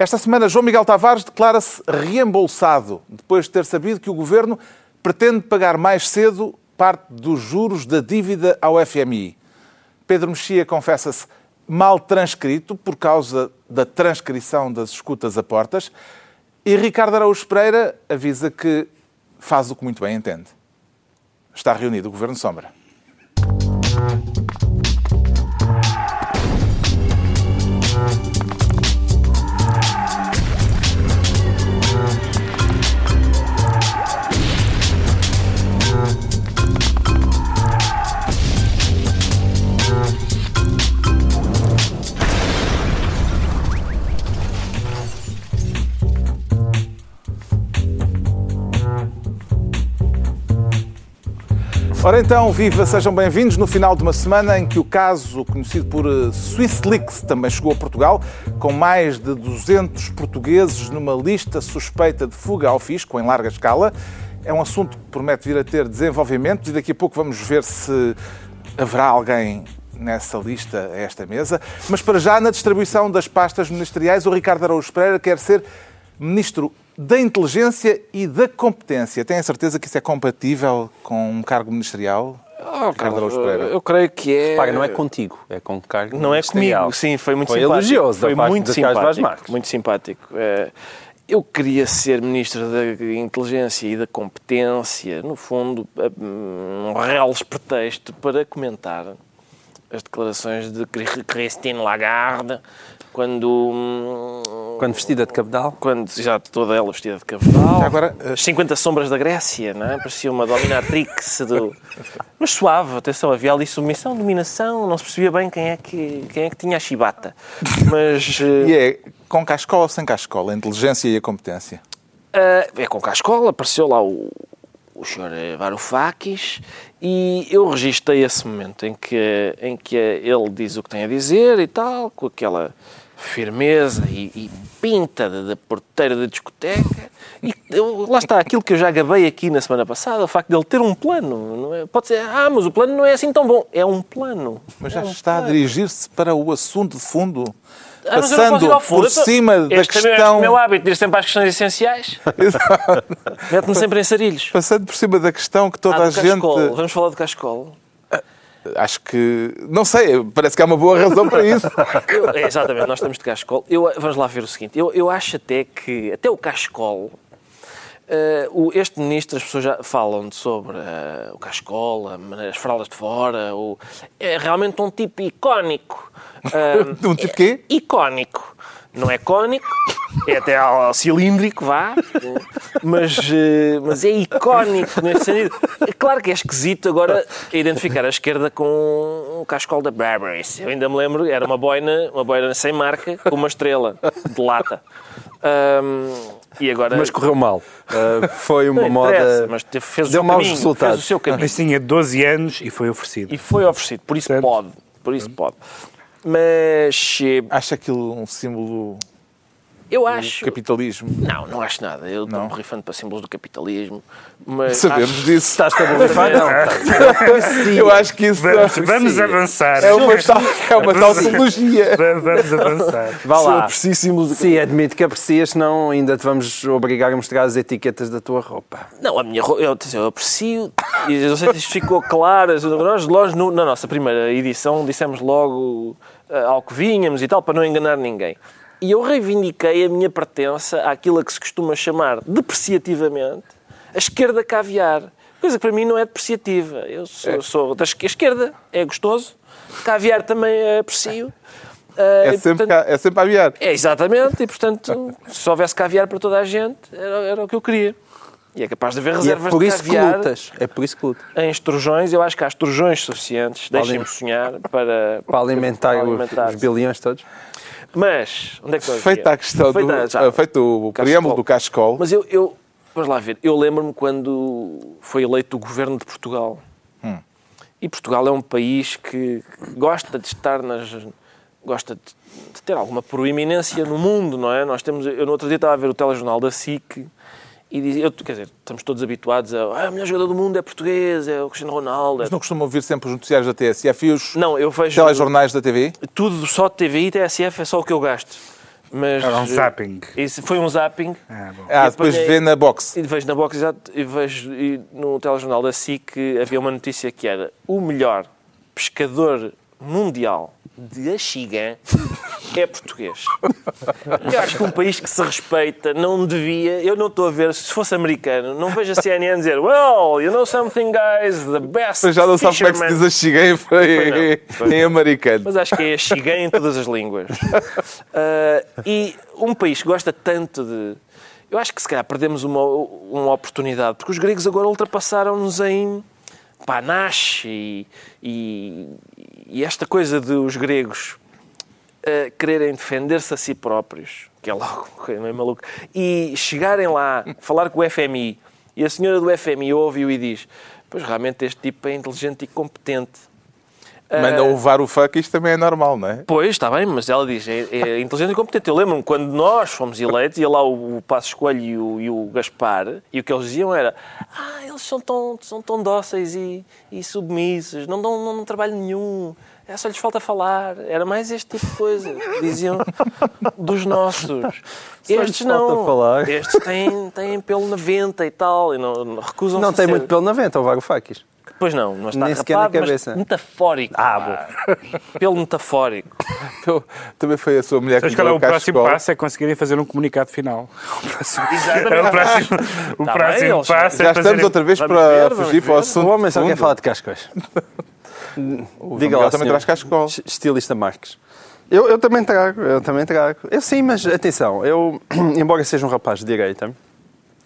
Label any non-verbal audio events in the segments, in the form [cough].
Esta semana, João Miguel Tavares declara-se reembolsado, depois de ter sabido que o governo pretende pagar mais cedo parte dos juros da dívida ao FMI. Pedro Mexia confessa-se mal transcrito por causa da transcrição das escutas a portas. E Ricardo Araújo Pereira avisa que faz o que muito bem entende. Está reunido o Governo Sombra. Ora então, viva, sejam bem-vindos no final de uma semana em que o caso conhecido por eh, SwissLeaks também chegou a Portugal, com mais de 200 portugueses numa lista suspeita de fuga ao fisco em larga escala. É um assunto que promete vir a ter desenvolvimento e daqui a pouco vamos ver se haverá alguém nessa lista a esta mesa. Mas para já, na distribuição das pastas ministeriais, o Ricardo Araújo Pereira quer ser ministro da inteligência e da competência. Tem a certeza que isso é compatível com um cargo ministerial? Oh, Carlos. Eu creio que é. Paga, não é contigo, é com cargo Não é comigo, sim, foi muito foi simpático. elogioso foi muito simpático. Muito simpático. É, Eu queria ser ministro da inteligência e da competência, no fundo, um reles pretexto para comentar as declarações de Christine Lagarde quando. Quando vestida de cabedal. quando já toda ela vestida de cabedal. Já agora, eh, As 50 sombras da Grécia, não é? Parecia uma dominatrix do... Mas suave, atenção, havia ali submissão, dominação, não se percebia bem quem é que, quem é que tinha a chibata. Mas [laughs] E eh, é com cascola ou sem cascola? A inteligência e a competência? eh, é com cascola, apareceu lá o, o senhor eh, Varoufakis e eu registrei esse momento em que, em que ele diz o que tem a dizer e tal, com aquela firmeza e, e pinta de porteira da discoteca. E eu- lá está, aquilo que eu já gabei aqui na semana passada, o facto de ele ter um plano. É? Pode ser, ah, mas o plano não é assim tão bom. É um plano. Mas É já um está a plano. dirigir-se para o assunto de fundo, Ah, passando por cima da este também é questão... o meu hábito, de ir sempre às questões essenciais. [laughs] Mete-me sempre em sarilhos. Passando por cima da questão que toda Ah, a do cascol. gente... Vamos falar do cascol. Acho que... Não sei, parece que há uma boa razão para isso. [laughs] Eu- é, exatamente, nós estamos de cascol. Eu, vamos lá ver o seguinte. Eu, eu acho até que, até o cascol, o- este ministro, as pessoas já falam sobre eh, o cascol, as fraldas de fora, o, é realmente um tipo icónico. [laughs] Eh, Um tipo quê? icónico. Não é cónico, é até ao cilíndrico, vá, mas, eh, mas é icónico nesse sentido. É claro que é esquisito agora identificar a esquerda com um cascol da Barbaries. Eu ainda me lembro, era uma boina, uma boina sem marca, com uma estrela de lata. Ahm, e agora... Mas correu mal. Uh, foi uma moda. mas fez deu maus caminho, resultados. Fez o seu caminho. Mas tinha 12 anos e foi oferecido. E foi oferecido, por isso Certo. pode. Por isso pode. Mas eh, Acha aquilo um símbolo eu acho... capitalismo? Não, não acho nada. Eu Não? estou-me rifando para símbolos do capitalismo. Mas Sabemos acho- disso. Estás-te a borrifar? Não. [laughs] Eu acho que isso Vamos, vamos avançar. é uma tal, é uma tautologia. Va- Vamos avançar. Vá Se lá. aprecio símbolos do Sim, admito que aprecias, senão ainda te vamos obrigar a mostrar as etiquetas da tua roupa. Não, a minha roupa, eu, eu aprecio, e eu não sei se isto ficou claro, nós, nós no- na nossa primeira edição dissemos logo ah, ao que vínhamos e tal, para não enganar ninguém. E eu reivindiquei a minha pertença àquilo a que se costuma chamar depreciativamente a esquerda caviar. Coisa que para mim não é depreciativa. Eu sou, sou da esque- esquerda, é gostoso. Caviar também aprecio. Ah, É e, sempre, portanto, ca- é sempre a aviar. É, exatamente, e portanto, se houvesse caviar para toda a gente, era, era o que eu queria. E é capaz de haver E é reservas por de isso que caviar lutas. É por isso que lutas. em estrujões. Eu acho que há estrujões suficientes, deixem-me sonhar, para, Para alimentar, para os- alimentar. os bilhões todos. Mas, onde é que Feita a questão, do, Feita já. eh, feito o preâmbulo do cascol, Mas eu, eu vamos lá ver, eu lembro-me quando foi eleito o governo de Portugal. Hum. E Portugal é um país que gosta de estar nas. gosta de, de ter alguma proeminência no mundo, não é? Nós temos. Eu no outro dia estava a ver o telejornal da SIC e dizia. Eu, quer dizer, estamos todos habituados a. Ah, o melhor jogador do mundo é português, é o Cristiano Ronaldo. é- mas não costumam ouvir sempre os noticiários da TSF e os Não, eu vejo. telejornais da TV? Tudo só de TVI e TSF é só o que eu gasto. Mas, Era um zapping. Isso foi um zapping. Ah, bom. Ah, depois apanhei- vê na box. E vejo na box exato, e vejo e no telejornal da SIC havia uma notícia que era o melhor pescador mundial de axigã [laughs] é português. Eu acho que um país que se respeita não devia. Eu não estou a ver, se fosse americano, não vejo a CNN dizer Well, you know something, guys, the best. Mas já não sabe como é que se fisherman." diz a xiguei em, americano. Mas acho que é xigã em todas as línguas. Ah, e um país que gosta tanto de. Eu acho que se calhar perdemos uma, uma oportunidade, porque os gregos agora ultrapassaram-nos em panache e, e, e esta coisa de os gregos ah, quererem defender-se a si próprios, que é logo não é maluco, e chegarem lá, falar com o FMI, e a senhora do FMI ouve-o e diz: Pois realmente este tipo é inteligente e competente. Manda um levar o fuck, isto também é normal, não é? Pois, está bem, mas ela diz, é, é inteligente e competente. Eu lembro-me quando nós fomos eleitos, ia lá o, o Passo Escolho e o, e o Gaspar, e o que eles diziam era ah, eles são tão, são tão dóceis e, e submissos, não dão não, dão trabalho nenhum, é só lhes falta falar. Era mais este tipo de coisa, diziam dos nossos. [laughs] lhes Estes não, falar. estes têm, têm pelo na venta e tal, e não, não recusam-se Não tem ser- muito pelo na venta, o Varoufakis. Pois não, mas está Nem na rapado, mas cabeça. metafórico. Ah, pá. Pelo metafórico. [laughs] Então, Também foi a sua mulher que Sabes qual é deu o próximo passo? É conseguirem fazer um comunicado final. O próximo, Exatamente. é o próximo, o Tá próximo bem, passo Já é estamos fazerem- outra vez Vamos para ver, fugir para o assunto. O homem só quer falar de cascóis. O Diga lá, também traz cascol. Estilista Marques. Eu, eu também trago, eu também trago. Eu sim, mas atenção, eu, [clears throat] embora seja um rapaz de direita,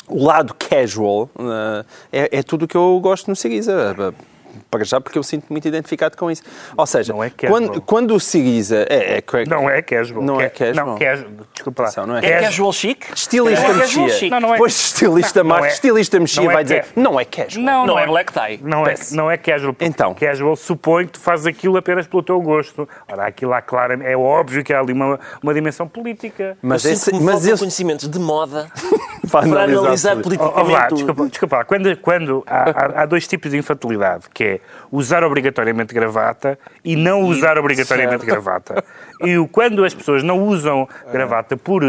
o lado casual eh, é, é tudo o que eu gosto no Siriza. Para já, porque eu sinto muito identificado com isso. Ou seja, Não é casual. quando, quando o Siriza é, é correct- Não é casual. Não é Ca- casual. Não, casual. Desculpa lá. Não é É casual chic? Estilista É mexia. Não, não é- Depois estilista Não, é- estilista mexia é vai dizer, não é casual. Não, Não é black tie. Não é, não é casual. porque Então. Casual supõe que tu fazes aquilo apenas pelo teu gosto. Ora, aquilo lá, claro, é óbvio que há ali uma, uma dimensão política. Mas eu esse, mas esse conhecimentos de moda [laughs] para analisar analisar tudo. Oh, oh, politicamente tudo. desculpa, desculpa lá. Quando, quando há, há- há dois tipos de infantilidade, que é usar obrigatoriamente gravata e não usar obrigatoriamente certo. gravata. E quando as pessoas não usam gravata por,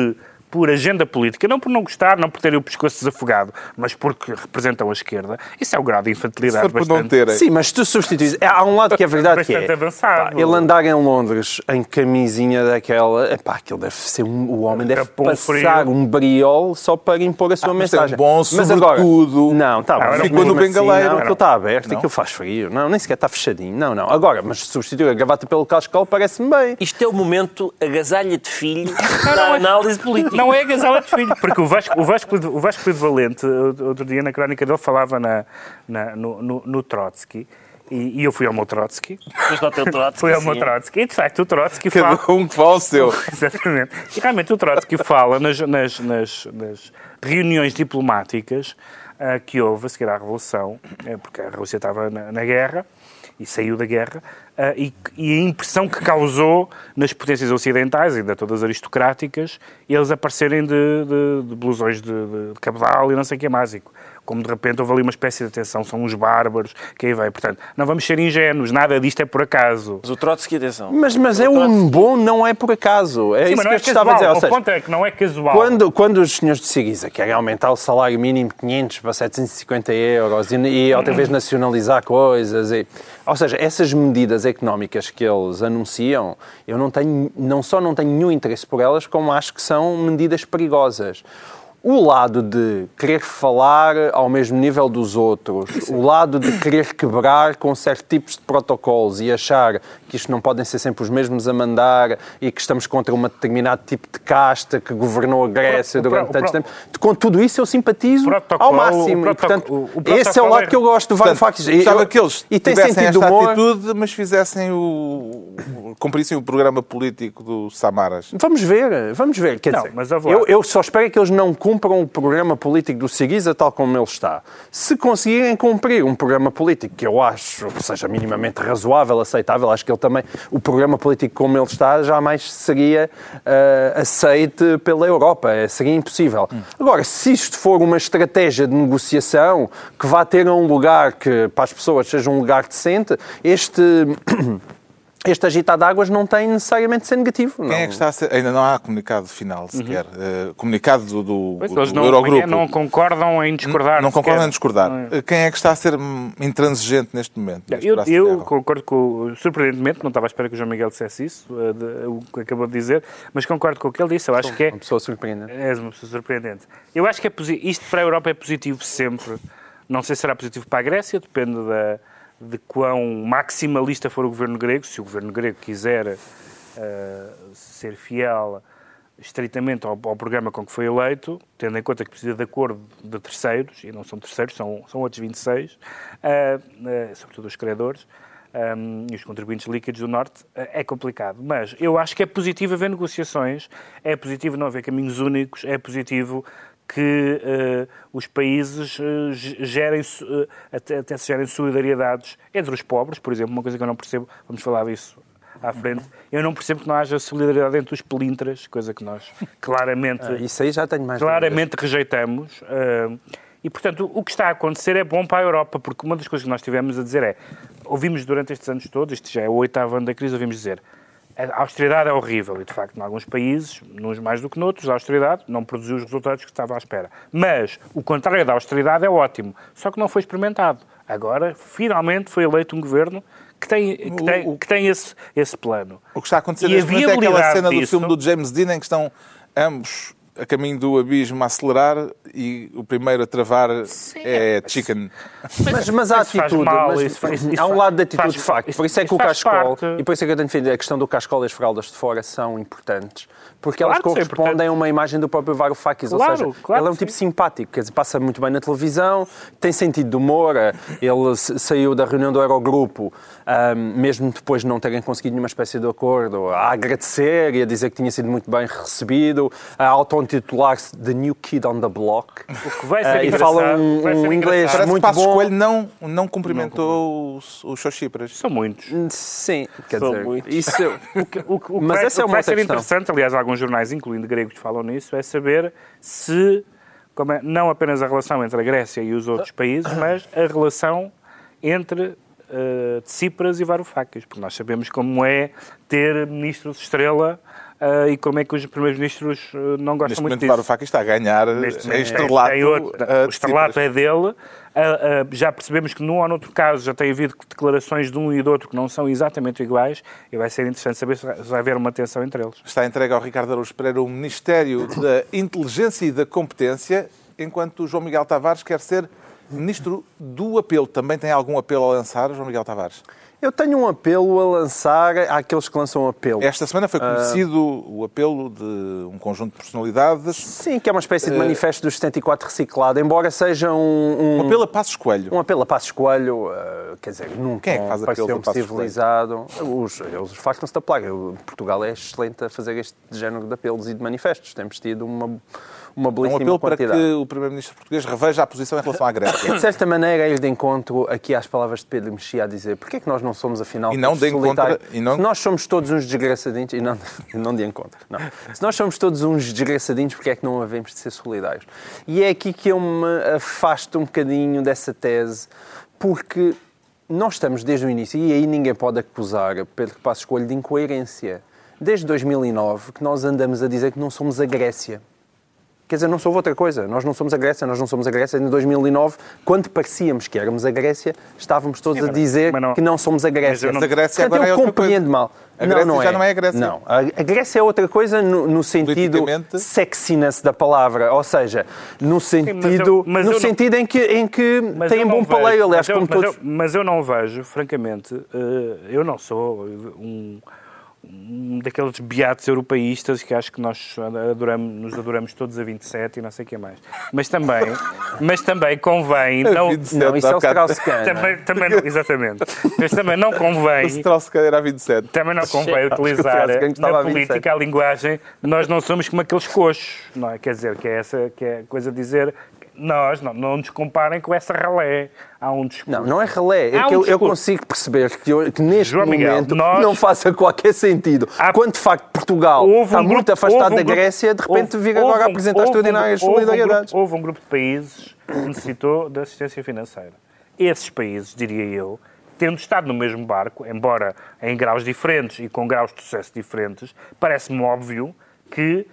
por agenda política, não por não gostar, não por terem o pescoço desafogado, mas porque representam a esquerda, isso é o grau de Se infantilidade for por não bastante... terem. Sim, mas tu substituis. Há um lado que é verdade que Bastante é. avançado. pá, ele andar em Londres em camisinha daquela. Epá, aquilo deve ser um. O homem deve Capão passar frio. um briol só para impor a sua Ah, mas tem mensagem. bom mas agora. sobretudo. Não, está Ficou no bengaleiro. bengaleiro. Não. Aquilo está aberto, Não. aquilo faz frio. Não, nem sequer está fechadinho. Não, não. Agora, mas substituir a gravata pelo cascal parece-me bem. Isto é o momento agasalha de filho [laughs] da análise política. Não é gasela de filho, porque o Vasco, o Vasco, o Vasco de Valente, outro dia na crónica dele, falava na, na- no, no, no Trotsky, e, e eu fui ao meu Trotsky, o Trotsky, fui ao meu. Trotsky, e de facto o Trotsky fala... Cada um que fala o seu. [laughs] Exatamente. E realmente o Trotsky fala nas, nas, nas, nas reuniões diplomáticas ah, que houve a seguir à Revolução, eh, porque a Rússia estava na, na guerra e saiu da guerra, e, e a impressão que causou nas potências ocidentais, ainda todas aristocráticas, eles aparecerem de, de, de blusões de, de, cabedal e não sei o que mais. Como de repente houve ali uma espécie de atenção, são uns bárbaros, que aí vai. Portanto, não vamos ser ingênuos, nada disto é por acaso. Mas o Trotsky, atenção. Mas, mas é um bom, não é por acaso. É Sim, isso mas que eu é te estava a dizer. Ou O seja, ponto é que não é casual. Quando, quando os senhores de Siriza querem aumentar o salário mínimo de 500 para 750 euros e, e outra vez nacionalizar coisas, e, ou seja, essas medidas económicas que eles anunciam, eu não, tenho, não só não tenho nenhum interesse por elas, como acho que são medidas perigosas. O lado de querer falar ao mesmo nível dos outros, o lado de querer quebrar com certos tipos de protocolos e achar que isto não podem ser sempre os mesmos a mandar e que estamos contra um determinado tipo de casta que governou a Grécia durante tanto tempo. Com tudo isso eu simpatizo ao máximo. e, portanto, esse é o lado é- que eu gosto do Varoufakis. E Gostava eu- que eles E tem tivessem sentido esta humor. atitude, mas fizessem o... cumprissem o programa político do Samaras. Vamos ver, vamos ver. Quer Não, dizer, mas eu, eu só espero é que eles não cumpram o programa político do Siriza tal como ele está. Se conseguirem cumprir um programa político que eu acho que seja minimamente razoável, aceitável, acho que ele também, o programa político como ele está, jamais seria ah, aceite pela Europa. É, seria impossível. Agora, se isto for uma estratégia de negociação que vá ter um lugar que para as pessoas seja um lugar decente, este [clears throat] este agitado de águas não tem necessariamente de ser negativo. Quem não. é que está a ser... Ainda não há comunicado final sequer. Eh, comunicado do, do, Pois, do eles não, Eurogrupo. não concordam em discordar. Não concordam em discordar. Não é? Eh, Quem é que está a ser intransigente neste momento? neste Eu, eu concordo com, surpreendentemente, não estava à espera que o João Miguel dissesse isso, eh, de- o que acabou de dizer, mas concordo com o que ele disse. Eu acho que é, Uma pessoa surpreendente. És uma pessoa surpreendente. Eu acho que é isto para a Europa é positivo sempre. Não sei se será positivo para a Grécia, depende da, de quão maximalista for o governo grego. Se o governo grego quiser eh, ser fiel estritamente ao, ao programa com que foi eleito, tendo em conta que precisa de acordo de terceiros, e não são terceiros, são, são outros 26, eh, eh, sobretudo os credores, um, e os contribuintes líquidos do Norte, eh, é complicado. Mas eu acho que é positivo haver negociações, é positivo não haver caminhos únicos, é positivo que eh, os países ge- gerem, eh, até, até se gerem solidariedades entre os pobres, por exemplo, uma coisa que eu não percebo, vamos falar disso à frente, eu não percebo que não haja solidariedade entre os pelintras, coisa que nós claramente Ah, Isso aí já tenho mais claramente rejeitamos. e, portanto, o que está a acontecer é bom para a Europa, porque uma das coisas que nós tivemos a dizer é, ouvimos durante estes anos todos, isto já é o oitavo ano da crise, ouvimos dizer, a austeridade é horrível, e de facto, em alguns países, uns mais do que noutros, a austeridade não produziu os resultados que estava à espera. Mas o contrário da austeridade é ótimo, só que não foi experimentado. Agora, finalmente, foi eleito um governo que tem, que tem, que tem esse, esse plano. O que está a acontecer neste momento é aquela cena do disso- filme do James Dean em que estão ambos a caminho do abismo a acelerar e o primeiro a travar é Chicken. Mas, mas há Isso atitude, mal, mas isso faz- isso há um faz- lado de atitude faz- de facto. isso- Por isso é que o cascol, parte. e por isso é que eu tenho defendido a questão do cascol e as fraldas de fora são importantes. Porque elas Claro são correspondem a uma imagem do próprio Varoufakis. Claro, ou seja, claro ele é um tipo sim. simpático, quer dizer, passa muito bem na televisão, tem sentido de humor. Ele s- saiu da reunião do Eurogrupo, ahm, mesmo depois de não terem conseguido nenhuma espécie de acordo, a agradecer e a dizer que tinha sido muito bem recebido, a auto-intitular-se The New Kid on the Block. O que vai ser Ah, e fala um- um inglês. Parece muito Passos bom. Coelho não, não cumprimentou os, os Xoxipras. São muitos. Sim, quer São dizer, muitos. isso... O que, o que- o [laughs] que Mas vai, essa é o uma vai ser questão. interessante, aliás, alguns jornais, incluindo gregos, falam nisso, é saber se, é, não apenas a relação entre a Grécia e os outros países, mas a relação entre uh, Tsipras e Varoufakis, porque nós sabemos como é ter ministros estrela uh, e como é que os primeiros-ministros uh, não gostam Neste muito momento, disso. Varoufakis está a ganhar Neste é estrelato. tem outro- a o estrelato é dele. Ah, já percebemos que num ou noutro caso já tem havido declarações de um e do outro que não são exatamente iguais e vai ser interessante saber se vai- se vai haver uma tensão entre eles. Está entregue ao Ricardo Araújo Pereira o Ministério da Inteligência e da Competência, enquanto o João Miguel Tavares quer ser Ministro do Apelo. Também tem algum apelo a lançar, João Miguel Tavares? Eu tenho um apelo a lançar àqueles que lançam apelo. Esta semana foi conhecido o apelo de um conjunto de personalidades. Sim, que é uma espécie de manifesto dos 74 reciclado, embora seja um... Um apelo a Passos Coelho. Um apelo a Passos Coelho, eh, quer dizer, num Quem é que faz um Coelho? civilizado. Os, eles fartam-se da plaga. Portugal é excelente a fazer este género de apelos e de manifestos. Temos tido uma, uma É um belíssima apelo para quantidade. que o Primeiro-Ministro português reveja a posição em relação à Grécia. De certa maneira, ir de encontro aqui às palavras de Pedro Mexia a dizer porque é que nós não somos, afinal, E não de encontro- e não- Se nós somos todos uns desgraçadinhos, e não, [laughs] não de encontro, não. Se nós somos todos uns desgraçadinhos, porque é que não havemos de ser solidários? E é aqui que eu me afasto um bocadinho dessa tese, porque nós estamos desde o início, e aí ninguém pode acusar Pedro Passos Coelho de incoerência. Desde 2009 que nós andamos a dizer que não somos a Grécia. Quer dizer, não sou outra coisa. Nós não somos a Grécia, nós não somos a Grécia. Em 2009, quando parecíamos que éramos a Grécia, estávamos todos Sim, a mas- dizer mas não- que não somos a Grécia. não- Mas a Grécia Portanto, agora eu é outra compreendo coisa. mal. A não, Grécia não já é. não é a Grécia. Não. A Grécia é outra coisa no, no sentido sexiness da palavra. Ou seja, no sentido, mas no eu não- sentido em que, em que Mas tem um não bom paleio, aliás, mas eu- como mas todos. eu- mas eu não vejo, francamente, eh, eu não sou um, um daqueles beatos europeístas que acho que nós adoramos, nos adoramos todos a 27 e não sei o que mais. Mas também, mas também convém... Não, 27, Não, isso é o. Strauss-Kahn. também, também não, exatamente. Mas também não [laughs] O convém... Strauss-Kahn era a 27. Também não convém utilizar na a 27. política a linguagem nós não somos como aqueles coxos, não é? Quer dizer, que é essa que é a coisa de dizer nós, não, não nos comparem com essa ralé. Há um discurso. Não, não é relé. É um eu, eu consigo perceber que, eu- que neste João Miguel, momento nós- não faça qualquer sentido. Há- Quando de facto Portugal Houve está um muito grupo- afastado houve um da grupo- Grécia, de repente houve- vir agora houve um- apresentar houve um extraordinárias grupo- houve um solidariedades. grupo- Houve um grupo de países que necessitou de assistência financeira. Esses países, diria eu, tendo estado no mesmo barco, embora em graus diferentes e com graus de sucesso diferentes, parece-me óbvio que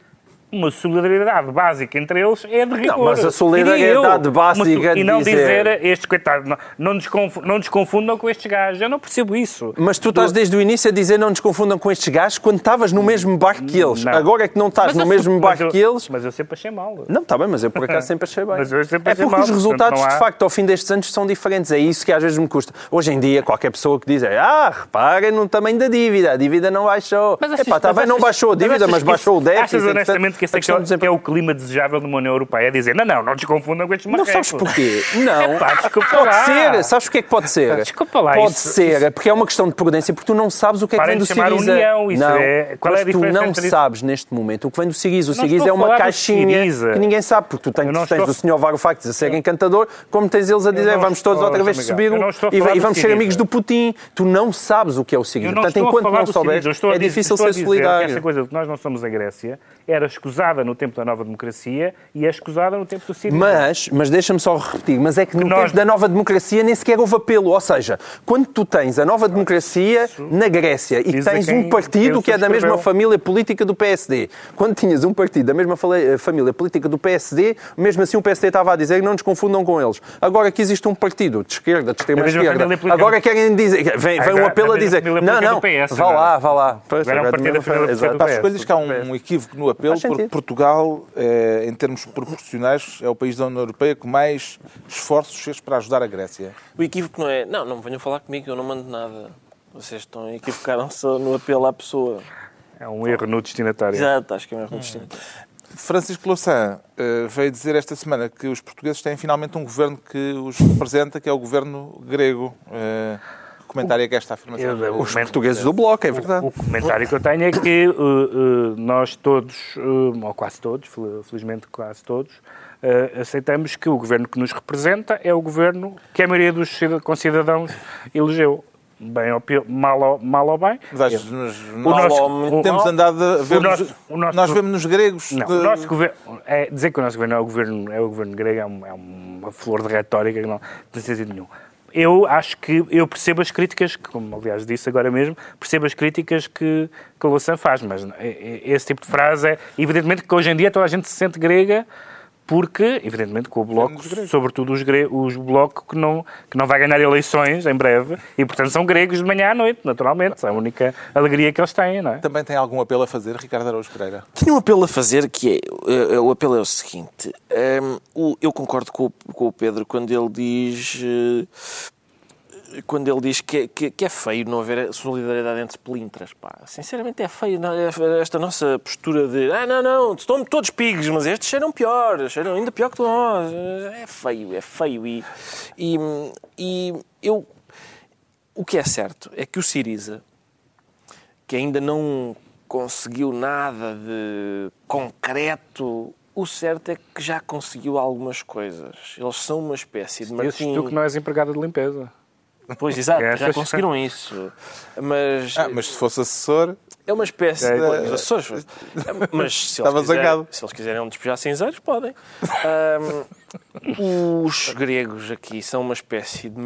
uma solidariedade básica entre eles é de rigor. Não, mas a solidariedade eu. básica E não dizer- dizer, estes coitados, não, não, nos não nos confundam com estes gajos. Eu não percebo isso. Mas tu estás desde o início a dizer não nos confundam com estes gajos quando estavas no mesmo barco que eles. Não. Agora é que não estás Mas no eu- mesmo barco eu- que eles. Mas eu sempre achei mal. Não, está bem, mas eu por acaso [laughs] sempre achei bem. Mas eu sempre é porque mal, os resultados, há- de facto, ao fim destes anos são diferentes. É isso que às vezes me custa. Hoje em dia, qualquer pessoa que diz é ah, reparem no tamanho da dívida, a dívida não baixou. Mas Epá, achas- está bem, não baixou a dívida, mas baixou o déficit. Achas honestamente que esse é, que é, que é o clima desejável de uma União Europeia? É dizer, não, não, não nos confundam com estes Não marrecos. sabes porquê? Não. [laughs] Epá, desculpa pode lá. ser. Sabes o que é que pode ser? Desculpa lá, Pode isso- ser, porque é uma questão de prudência, porque tu não sabes o que é que Parem vem do Siriza. União, isso não, é- qual é a mas tu diferença não isso? sabes neste momento o que vem do Siriza. O não Siriza é uma caixinha que ninguém sabe, porque tu tens, não tens estou- o senhor Varoufakis a ser encantador, como tens eles a dizer não vamos todos outra vez subir não e, vamos ser amigos do Putin. Tu não sabes o que é o Siriza. Não Portanto, enquanto não souberes, é difícil ser solidário. Essa coisa de que nós não somos a Grécia era escusada no tempo da nova democracia e é escusada no tempo do Siriza. Mas, mas deixa-me só repetir, mas é que no nós- tempo da nova democracia nem sequer houve apelo. Ou seja, quando tu tens a nova democracia na Grécia e Diz tens um partido que é da mesma família política do PSD, quando tinhas um partido da mesma fale- família política do PSD, mesmo assim o PSD estava a dizer não nos confundam com eles. Agora que existe um partido de esquerda, de extrema Da mesma esquerda, família política agora querem dizer, vem, vem um apelo a dizer, não, não, PS, vá lá, vá lá. Pois, Agora é um partido da família política do. Passo PS. Escolhas que há um equívoco no apelo, porque sentido. Portugal, eh, em termos proporcionais, é o país da União Europeia que mais esforços fez para ajudar a Grécia. O equívoco não é. Não, não venham falar comigo, eu não mando nada. Vocês estão a equivocaram-se no apelo à pessoa. É um erro no destinatário. Exato, acho que é mesmo destino. Francisco Louçã eh, veio dizer esta semana que os portugueses têm finalmente um governo que os representa, que é o governo grego. Comentário é que esta afirmação? Eu- Os portugueses do Bloco, é verdade. O comentário que eu tenho é que uh, uh, nós todos, uh, ou quase todos, fel- felizmente quase todos, aceitamos que o governo que nos representa é o governo que a maioria dos cida- concidadãos elegeu. Bem ou pior, mal ou, mal ou bem. Mas Eu- o nós nosso- temos o- andado a ver. nosso- o nosso- nós vemos nos gregos. Não, de- o nosso governo, é, dizer que o nosso governo é o governo, é o governo grego é, um- é uma flor de retórica que não tem sentido nenhum. Eu acho que eu percebo as críticas, como aliás disse agora mesmo, percebo as críticas que, que o Louçã faz, mas é- é- esse tipo de frase é evidentemente que hoje em dia toda a gente se sente grega porque, evidentemente, com o Bloco, sobretudo os, gre os Bloco que não, que não vai ganhar eleições em breve e, portanto, são gregos de manhã à noite, naturalmente. É a única alegria que eles têm, não é? Também tem algum apelo a fazer, Ricardo Araújo Pereira? Tenho um apelo a fazer que é. eh, o apelo é o seguinte. o- eu concordo com, o- com o Pedro quando ele diz. Quando ele diz que, é- que- que é feio não haver solidariedade entre pelintras, pá. Sinceramente é feio não é? esta nossa postura de ah, não, não, estão todos pigos, mas estes cheiram pior, cheiram ainda pior que nós. É feio, é feio. E, e, e eu... O que é certo é que o Siriza, que ainda não conseguiu nada de concreto, o certo é que já conseguiu algumas coisas. Eles são uma espécie de Martim. tu que não és empregada de limpeza. Pois, exato, já conseguiram isso. Mas, Ah, mas se fosse assessor, é uma espécie É, de... é. Os Açores. [laughs] Mas se eles, quiserem, se eles quiserem despejar cinzeiros, podem. Ahm, os gregos aqui são uma espécie de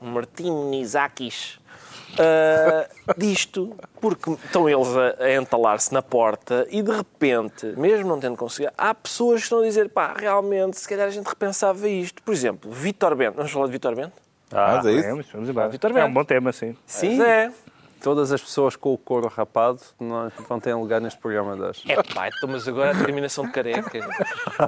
um Martim Munizakis, ah, disto, porque estão eles a, a entalar-se na porta e de repente, mesmo não tendo conseguido, há pessoas que estão a dizer, pá, realmente, se calhar a gente repensava isto. Por exemplo, Vitor Bento. Vamos falar de Vitor Bento? Ah, mas é isso? Vamos, vamos embora. Vitor É um bom tema, sim. Sim, Mas é. Todas as pessoas com o couro rapado não, não têm lugar neste programa de hoje. É pá, então, mas agora a terminação de careca.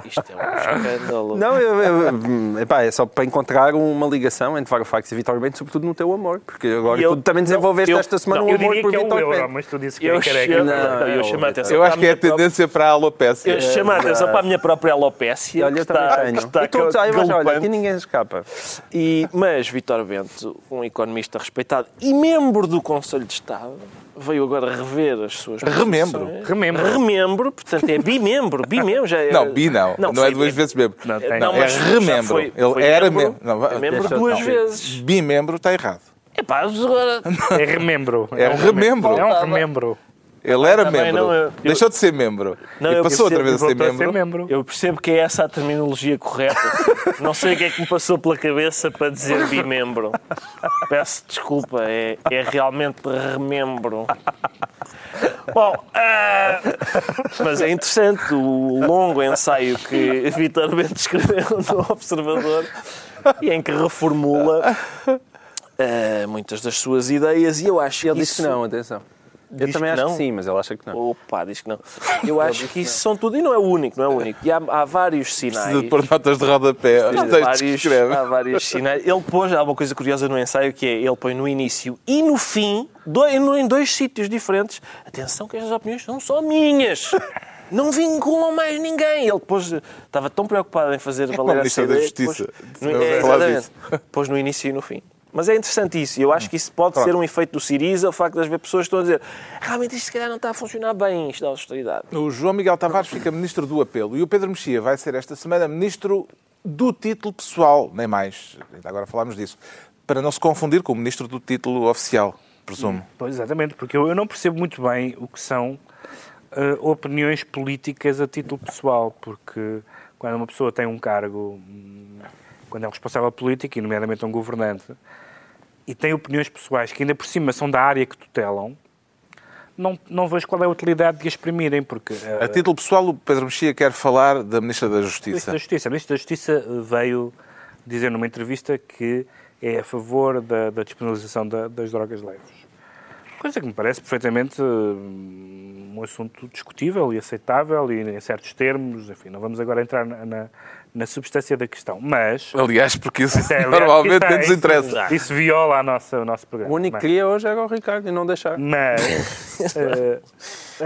Isto é um escândalo. Não, eu, eu- epá, é só para encontrar uma ligação entre Varoufakis e Vitor Bento, sobretudo no teu amor. Porque agora E eu- tu também desenvolveste eu- esta semana não, um amor por é Vitor Bento. mas tu disse que Eu, era careca. chamo, Não, eu é chamo a atenção. eu acho que é a minha própria- tendência para a alopécia. Eu chamo a atenção para a minha própria alopécia. Olha, que eu também está, tenho. que está mas olha, aqui ninguém escapa. E, mas Vítor Bento, um economista respeitado e membro do Conselho de Estado, veio agora rever as suas Remembro. Remembro. Remembro, portanto é bimembro. Bimembro já é... Não, bi não. Não, é foi- duas vezes membro. Não, tem. Não, é mas já remembro. foi- Ele foi era membro. Não, é membro duas não. vezes. Bimembro está errado. Epá, mas agora... É remembro. É um remembro. É um remembro. Ele era Também membro, não, eu- deixou de ser membro Não, e eu passou outra percebo, vez a ser Voltou a ser membro. membro. Eu percebo que é essa a terminologia correta. [laughs] Não sei o que é que me passou pela cabeça para dizer bimembro. Peço desculpa, é, é realmente remembro. Bom, ah, mas é interessante o longo ensaio que Vitor Bento escreveu no Observador e em que reformula ah, muitas das suas ideias e eu acho que Ele disse isso... que não, atenção. Eu também que acho não? que sim, mas ele acha que não. Opa, diz que não. Eu acho que isso são tudo, e não é o único, não é o único. E há, há vários sinais. Precisa de pôr notas de rodapé aos Há textos que vários, escreve. há vários sinais. Ele pôs, há uma coisa curiosa no ensaio que é, ele põe no início e no fim, dois, em dois sítios diferentes, atenção que estas opiniões são só minhas. Não vinculam mais ninguém. Ele pôs, estava tão preocupado em fazer como valer a da que Justiça. no- vai é, exatamente. Pôs no início e no fim. Mas é interessante isso. Eu acho que isso pode ser um efeito do Siriza, o facto de haver pessoas que estão a dizer realmente isto se calhar não está a funcionar bem, isto da austeridade. O João Miguel Tavares fica ministro do apelo e o Pedro Mexia vai ser esta semana ministro do título pessoal, nem mais. Ainda agora falámos disso. Para não se confundir com o ministro do título oficial, presumo. Pois, exatamente, porque eu, não percebo muito bem o que são eh, opiniões políticas a título pessoal, porque quando uma pessoa tem um cargo, hum, quando é responsável político, e nomeadamente um governante, e tem opiniões pessoais que ainda por cima são da área que tutelam, não, não vejo qual é a utilidade de as exprimirem, porque... eh, A título pessoal, o Pedro Mexia quer falar da Ministra da Justiça. da Justiça. O Ministro da Justiça veio dizer numa entrevista que é a favor da, da despenalização da- das drogas leves. Coisa que me parece perfeitamente hum, um assunto discutível e aceitável e em certos termos. Enfim, não vamos agora entrar na, na, na substância da questão. Mas. Aliás, porque isso Até, aliás, normalmente está- nem nos isso- interessa. Isso, viola a nossa, o nosso programa. O único Mas- que queria hoje era o Ricardo e não deixar. mas [laughs] eh,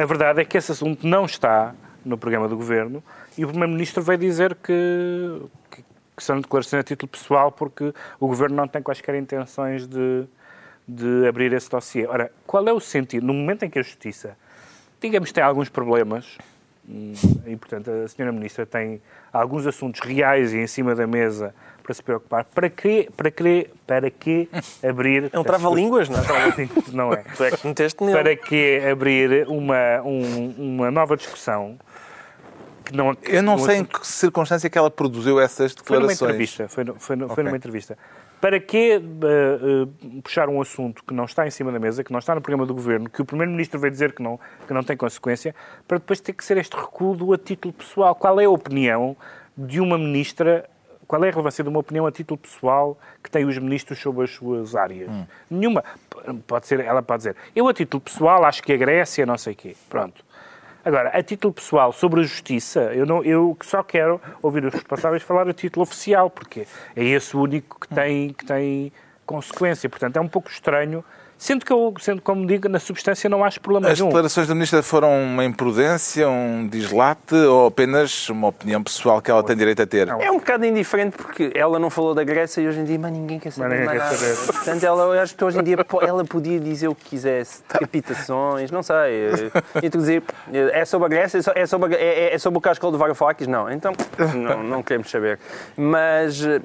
a verdade é que esse assunto não está no programa do Governo e o Primeiro-Ministro veio dizer que, que, que são declarações a título pessoal porque o Governo não tem quaisquer intenções de, de abrir esse dossiê. Ora, qual é o sentido? No momento em que a Justiça, digamos, tem alguns problemas, e portanto a Sra. Ministra tem alguns assuntos reais e em cima da mesa para se preocupar, para que, para que, para que abrir... É um trava-línguas, não é? Não é. [laughs] Tu é que meteste nele. Para que abrir uma, um- uma nova discussão que não... Eu não um sei em assunto- que circunstância é que ela produziu essas Foi numa declarações. entrevista. Foi, no- foi, no- foi Ok. numa entrevista. Para que eh, eh, puxar um assunto que não está em cima da mesa, que não está no programa do Governo, que o Primeiro-Ministro veio dizer que não, que não tem consequência, para depois ter que ser este recuo a título pessoal? Qual é a opinião de uma Ministra, qual é a relevância de uma opinião a título pessoal que tem os ministros sobre as suas áreas? Hum. Nenhuma. Pode ser, ela pode dizer, eu a título pessoal acho que a Grécia, não sei o quê. Pronto. Agora, a título pessoal sobre a justiça, eu, não, eu só quero ouvir os responsáveis falar a título oficial, porque é esse o único que tem, que tem consequência. Portanto, é um pouco estranho, sendo que eu, sendo como digo, na substância não acho problema As nenhum. declarações da Ministra foram uma imprudência, um dislate ou apenas uma opinião pessoal que ela tem direito a ter? É um bocado indiferente porque ela não falou da Grécia e hoje em dia, mas ninguém quer saber Mas ninguém quer nada. saber. Portanto, ela, eu acho que hoje em dia ela podia dizer o que quisesse, decapitações, não sei. eh, Introduzir, eh, é sobre a Grécia, é é sobre, é, é- é sobre o cascal de Varoufakis? Não, então não, não queremos saber. Mas eh,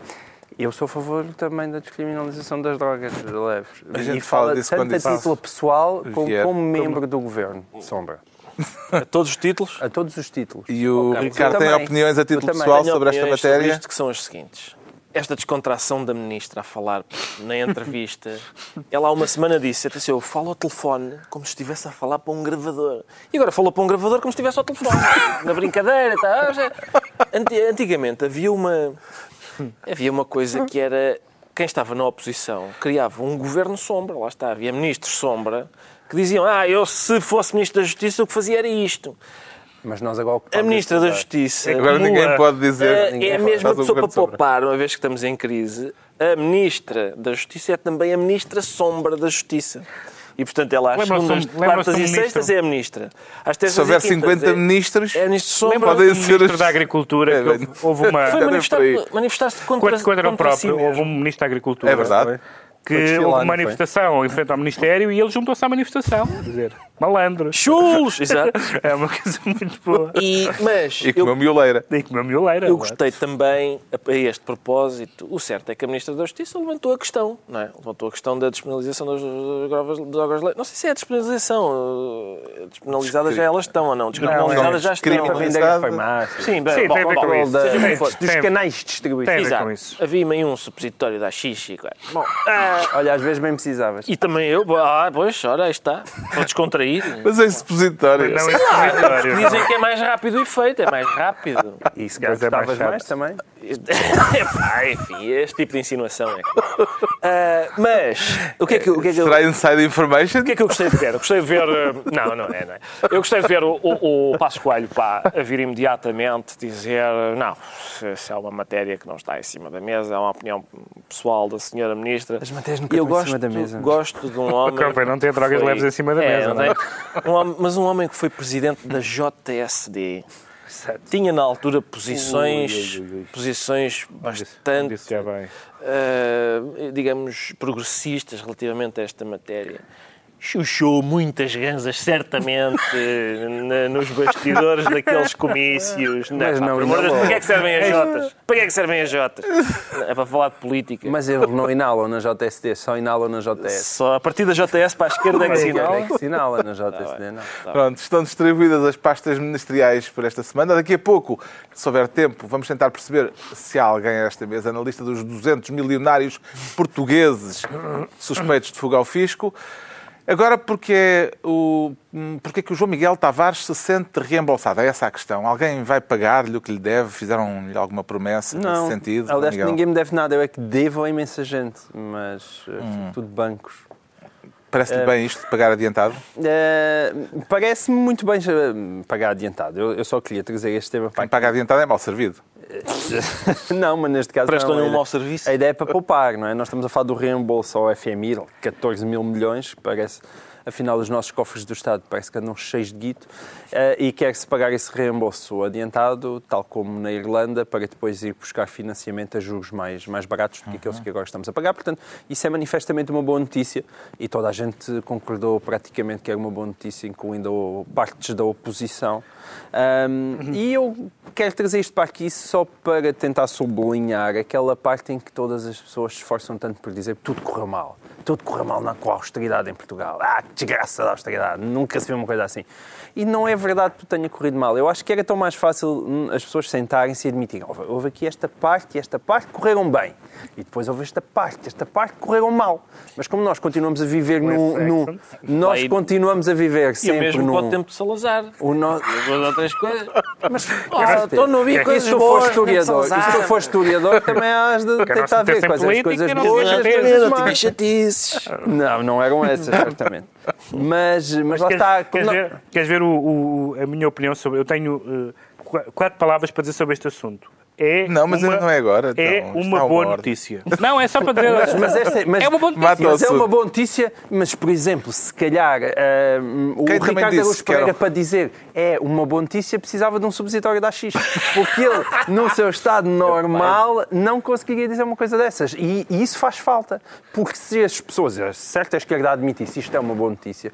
eu sou a favor também da descriminalização das drogas leves. A gente e fala fala disso tanto a título pessoal como, vier. como membro do governo. Sombra. A todos os títulos. A todos os títulos. E o Ok, Ricardo tem opiniões a título pessoal Tenho sobre esta opiniões sobre matéria? isto que são as seguintes. Esta descontração da ministra a falar na entrevista, [laughs] ela há uma semana disse, atenção, eu falo ao telefone como se estivesse a falar para um gravador. E agora falou para um gravador como se estivesse ao telefone. [laughs] Na brincadeira, tá? Antigamente havia uma, [laughs] havia uma coisa que era quem estava na oposição criava um governo sombra, lá está, havia ministros sombra que diziam, ah, eu se fosse ministro da Justiça o que fazia era isto. Mas nós agora A ministra da Justiça Agora ninguém Acumula. pode dizer. é, ninguém é a mesma pessoa para poupar, uma vez que estamos em crise. A ministra da Justiça é também a ministra sombra da Justiça. E, portanto, ela às segundas, quartas e sextas é a ministra. Às terças Se houver e quintas 50 é, ministros, é. Lembra-se Podem ser Ministro as- da Agricultura É, que houve, bem. houve uma... Foi Cadê manifestar- manifestar-se contra, Quando, quando era o contra si próprio, houve um Ministro da Agricultura É verdade. Foi que houve uma foi? manifestação em frente ao Ministério e ele juntou-se à manifestação. Quer dizer, malandros. Chulos! [laughs] Exato. É uma coisa muito boa. E, mas E comeu eu, mioleira. E comeu mioleira. eu é? gostei também, a este propósito, o certo é que a Ministra da Justiça levantou a questão, não é? Levantou a questão da despenalização das drogas, drogas le- Não sei se é a despenalização. eh, Despenalizadas já elas estão ou não. Descriminalizadas já estão. farmácia. Sim, bem, Sim, bom, tem a ver bom, com bom, isso. Dos canais de distribuição. Havia aí um supositório da xixi. Bom, [laughs] Olha, às vezes bem precisavas. e também eu, ah, pois, ora, aí está. Vou descontrair. [laughs] Mas é supositório. Não, é. Dizem que é mais rápido o efeito, é mais rápido. E se calhar é mais chato. mais também. [laughs] Epá, enfim, este tipo de insinuação é. Ah, mas, o que é que, o que, é que eu. Será inside information? O que é que eu gostei de ver? Eu gostei de ver. eh, Não, não é, não é. Eu gostei de ver o, o, o Passos Coelho pá, a vir imediatamente dizer: não, se é uma matéria que não está em cima da mesa, é uma opinião pessoal da senhora Ministra. As nunca E eu estão em gosto, cima da mesa. gosto de um [laughs] homem. Convém não que drogas leves em cima da mesa, não é? é? Um homem- mas um homem que foi presidente da JSD. Tinha na altura posições, Ui, ui, ui, posições bastante Disse já bem. uh, digamos, progressistas relativamente a esta matéria. Chuchou muitas ganzas, certamente, [laughs] na- nos bastidores daqueles comícios. Mas pá, não amor de Deus, inalou. Para que é que servem as Jotas? Para que é que servem as Jotas? É para falar de política. Mas eles não inalam na JST, só inalam na JS. Só a partir da JS para a esquerda é que se É inala. que se inala na [laughs] JST, não. Pronto, estão distribuídas as pastas ministeriais por esta semana. Daqui a pouco, se houver tempo, vamos tentar perceber se há alguém a esta mesa na lista dos 200 milionários portugueses suspeitos de fuga ao fisco. Agora, porque é o, porque é que o João Miguel Tavares se sente reembolsado? É essa a questão. Alguém vai pagar-lhe o que lhe deve? Fizeram-lhe alguma promessa nesse Não, sentido? João aliás, ninguém me deve nada, eu é que devo a imensa gente, mas eh, Hum. tudo bancos. Parece-lhe bem isto de pagar adiantado? Eh, Parece-me muito bem pagar adiantado. Eu, eu só queria trazer este tema para Quem paga adiantado é mal servido. [laughs] não, mas neste caso Prestam-lhe um mau serviço. A ideia é para poupar, não é? Nós estamos a falar do reembolso ao FMI, 14 mil milhões, parece, afinal os nossos cofres do Estado parece que andam cheios de guito, eh, e quer-se pagar esse reembolso adiantado, tal como na Irlanda, para depois ir buscar financiamento a juros mais, mais baratos do que aqueles que agora estamos a pagar. Portanto, isso é manifestamente uma boa notícia e toda a gente concordou praticamente que era uma boa notícia, incluindo partes da oposição. Ahm, E eu quero trazer isto para aqui só para tentar sublinhar aquela parte em que todas as pessoas se esforçam tanto por dizer que tudo correu mal. Tudo correu mal na, com a austeridade em Portugal. Ah, desgraça da austeridade. Nunca se viu uma coisa assim. E não é verdade que tenha corrido mal. Eu acho que era tão mais fácil hum, as pessoas sentarem-se e admitirem houve, houve aqui esta parte e esta parte que correram bem. E depois houve esta parte, esta parte que correram mal. Mas como nós continuamos a viver num... West num nós Aí- continuamos a viver E sempre mesmo num... para o tempo de Salazar. O no... Duas ou três coisas. [laughs] Mas, Ah, então não vi e coisas se tu boas for de historiador, e se tu for historiador, também has de tentar ver quais as coisas e não boas e as coisas más. Não, não eram essas, certamente. Mas, mas lá Queres, está. queres não- ver, queres ver o- o- a minha opinião sobre. Eu tenho qu- quatro palavras para dizer sobre este assunto. É Não, mas uma, não é agora, É então, está uma boa hora. notícia. [laughs] Não, é só para dizer. Mas, mas esta, mas, É uma boa notícia. Mas é uma boa notícia, mas, por exemplo, se calhar ah, o Quem Ricardo Araújo que era- Pereira para dizer é uma boa notícia precisava de um supositório da X. Porque ele, no seu estado [laughs] normal, não conseguiria dizer uma coisa dessas. E, e isso faz falta. Porque se as pessoas, a certa esquerda admitisse isto é uma boa notícia,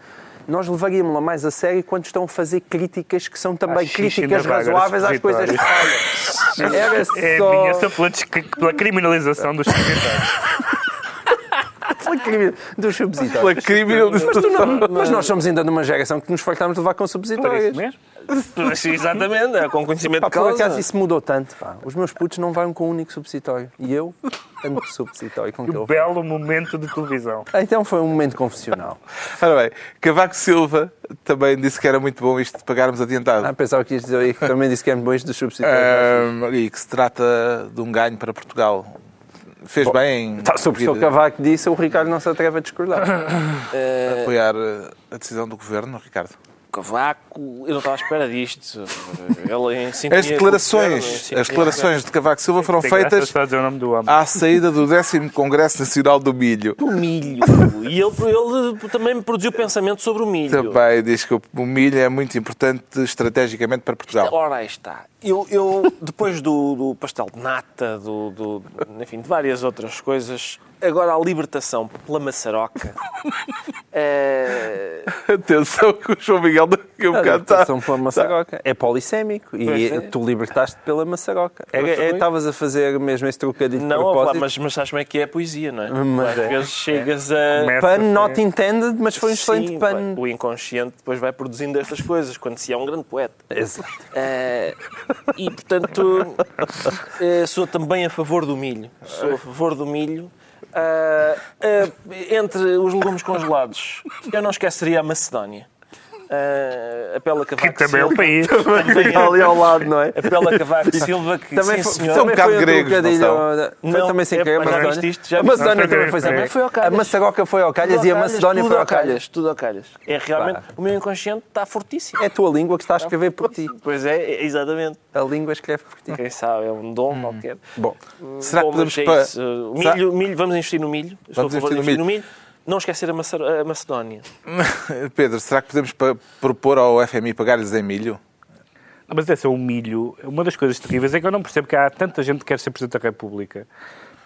nós levaríamos-la mais a sério quando estão a fazer críticas que são também Ah, críticas razoáveis às coisas que falham. Era É a só... minha só pela, pela criminalização dos secretários. Pela crime dos. Pela criminalização. Mas nós somos ainda numa geração que nos fartamos de levar com Por supositórios. isso mesmo? Exatamente, é com conhecimento Pá, de por acaso causa. isso mudou tanto. Pá. Os meus putos não vão com um único supositório. E eu, tanto supositório com que Que eu. belo momento de televisão. Então foi um momento confessional. Ora bem, Cavaco Silva também disse que era muito bom isto de pagarmos adiantado. Ah, pensava que ias dizer aí que também disse que é bom isto dos supositórios. Ahm, e que se trata de um ganho para Portugal. Fez bem em Tá, sobre o o Cavaco disse, o Ricardo não se atreve a discordar. apoiar eh, a decisão do governo, Ricardo. Cavaco, eu não estava à espera disto. Ele em sintonia As declarações, as declarações de Cavaco Silva foram feitas do à saída do 10 Congresso Nacional do Milho. com o milho. E ele, ele também me produziu pensamento sobre o milho. Também diz que o milho é muito importante estrategicamente para Portugal. Ora, aí está. Eu, eu depois do, do pastel de nata, do, do- enfim, de várias outras coisas, agora a libertação pela maçaroca. [laughs] eh, Atenção que o João Miguel daqui a um A bocado está... adaptação pela maçaroca. É polissémico e é. tu libertaste pela maçaroca. É- é-. Estavas a fazer mesmo esse trocadilho de não, ó, propósito. mas, mas sabes como é que é a poesia, não é? Mas Às é. vezes chegas a. Pun not intended, mas foi um excelente Sim, pun. O inconsciente depois vai produzindo estas coisas quando se é um grande poeta. Exato. Eh, e, portanto, eh, sou também a favor do milho. Sou a favor do milho. Ah, entre os legumes congelados, eu não esqueceria a Macedónia. Ah, apela Que Cavaco também é o Silva. país. [laughs] Também ali ao lado, não é? Apela Cavaco Silva, que Também sim, foi, senhor. também bocado foi um gregos, não trocadilho. são? Foi Não, também sem é, querer, mas já Macedónia. viste isto? Já A? Macedónia Não, foi também foi sem também querer. foi ao calhas. A Maçaroca foi ao calhas e a Macedónia foi ao calhas. Tudo ao calhas. É realmente, o meu inconsciente está fortíssimo. É a tua língua que está a escrever por ti. Pois é, é, exatamente. A língua escreve por ti. Quem sabe, é um dom qualquer. Bom, Será que podemos... é. O milho, vamos investir no milho. A Vamos investir no milho. Não esquecer a, Macer- a Macedónia. [laughs] Pedro, será que podemos propor ao FMI pagar-lhes em milho? Mas esse é o milho. Uma das coisas terríveis é que eu não percebo que há tanta gente que quer ser Presidente da República.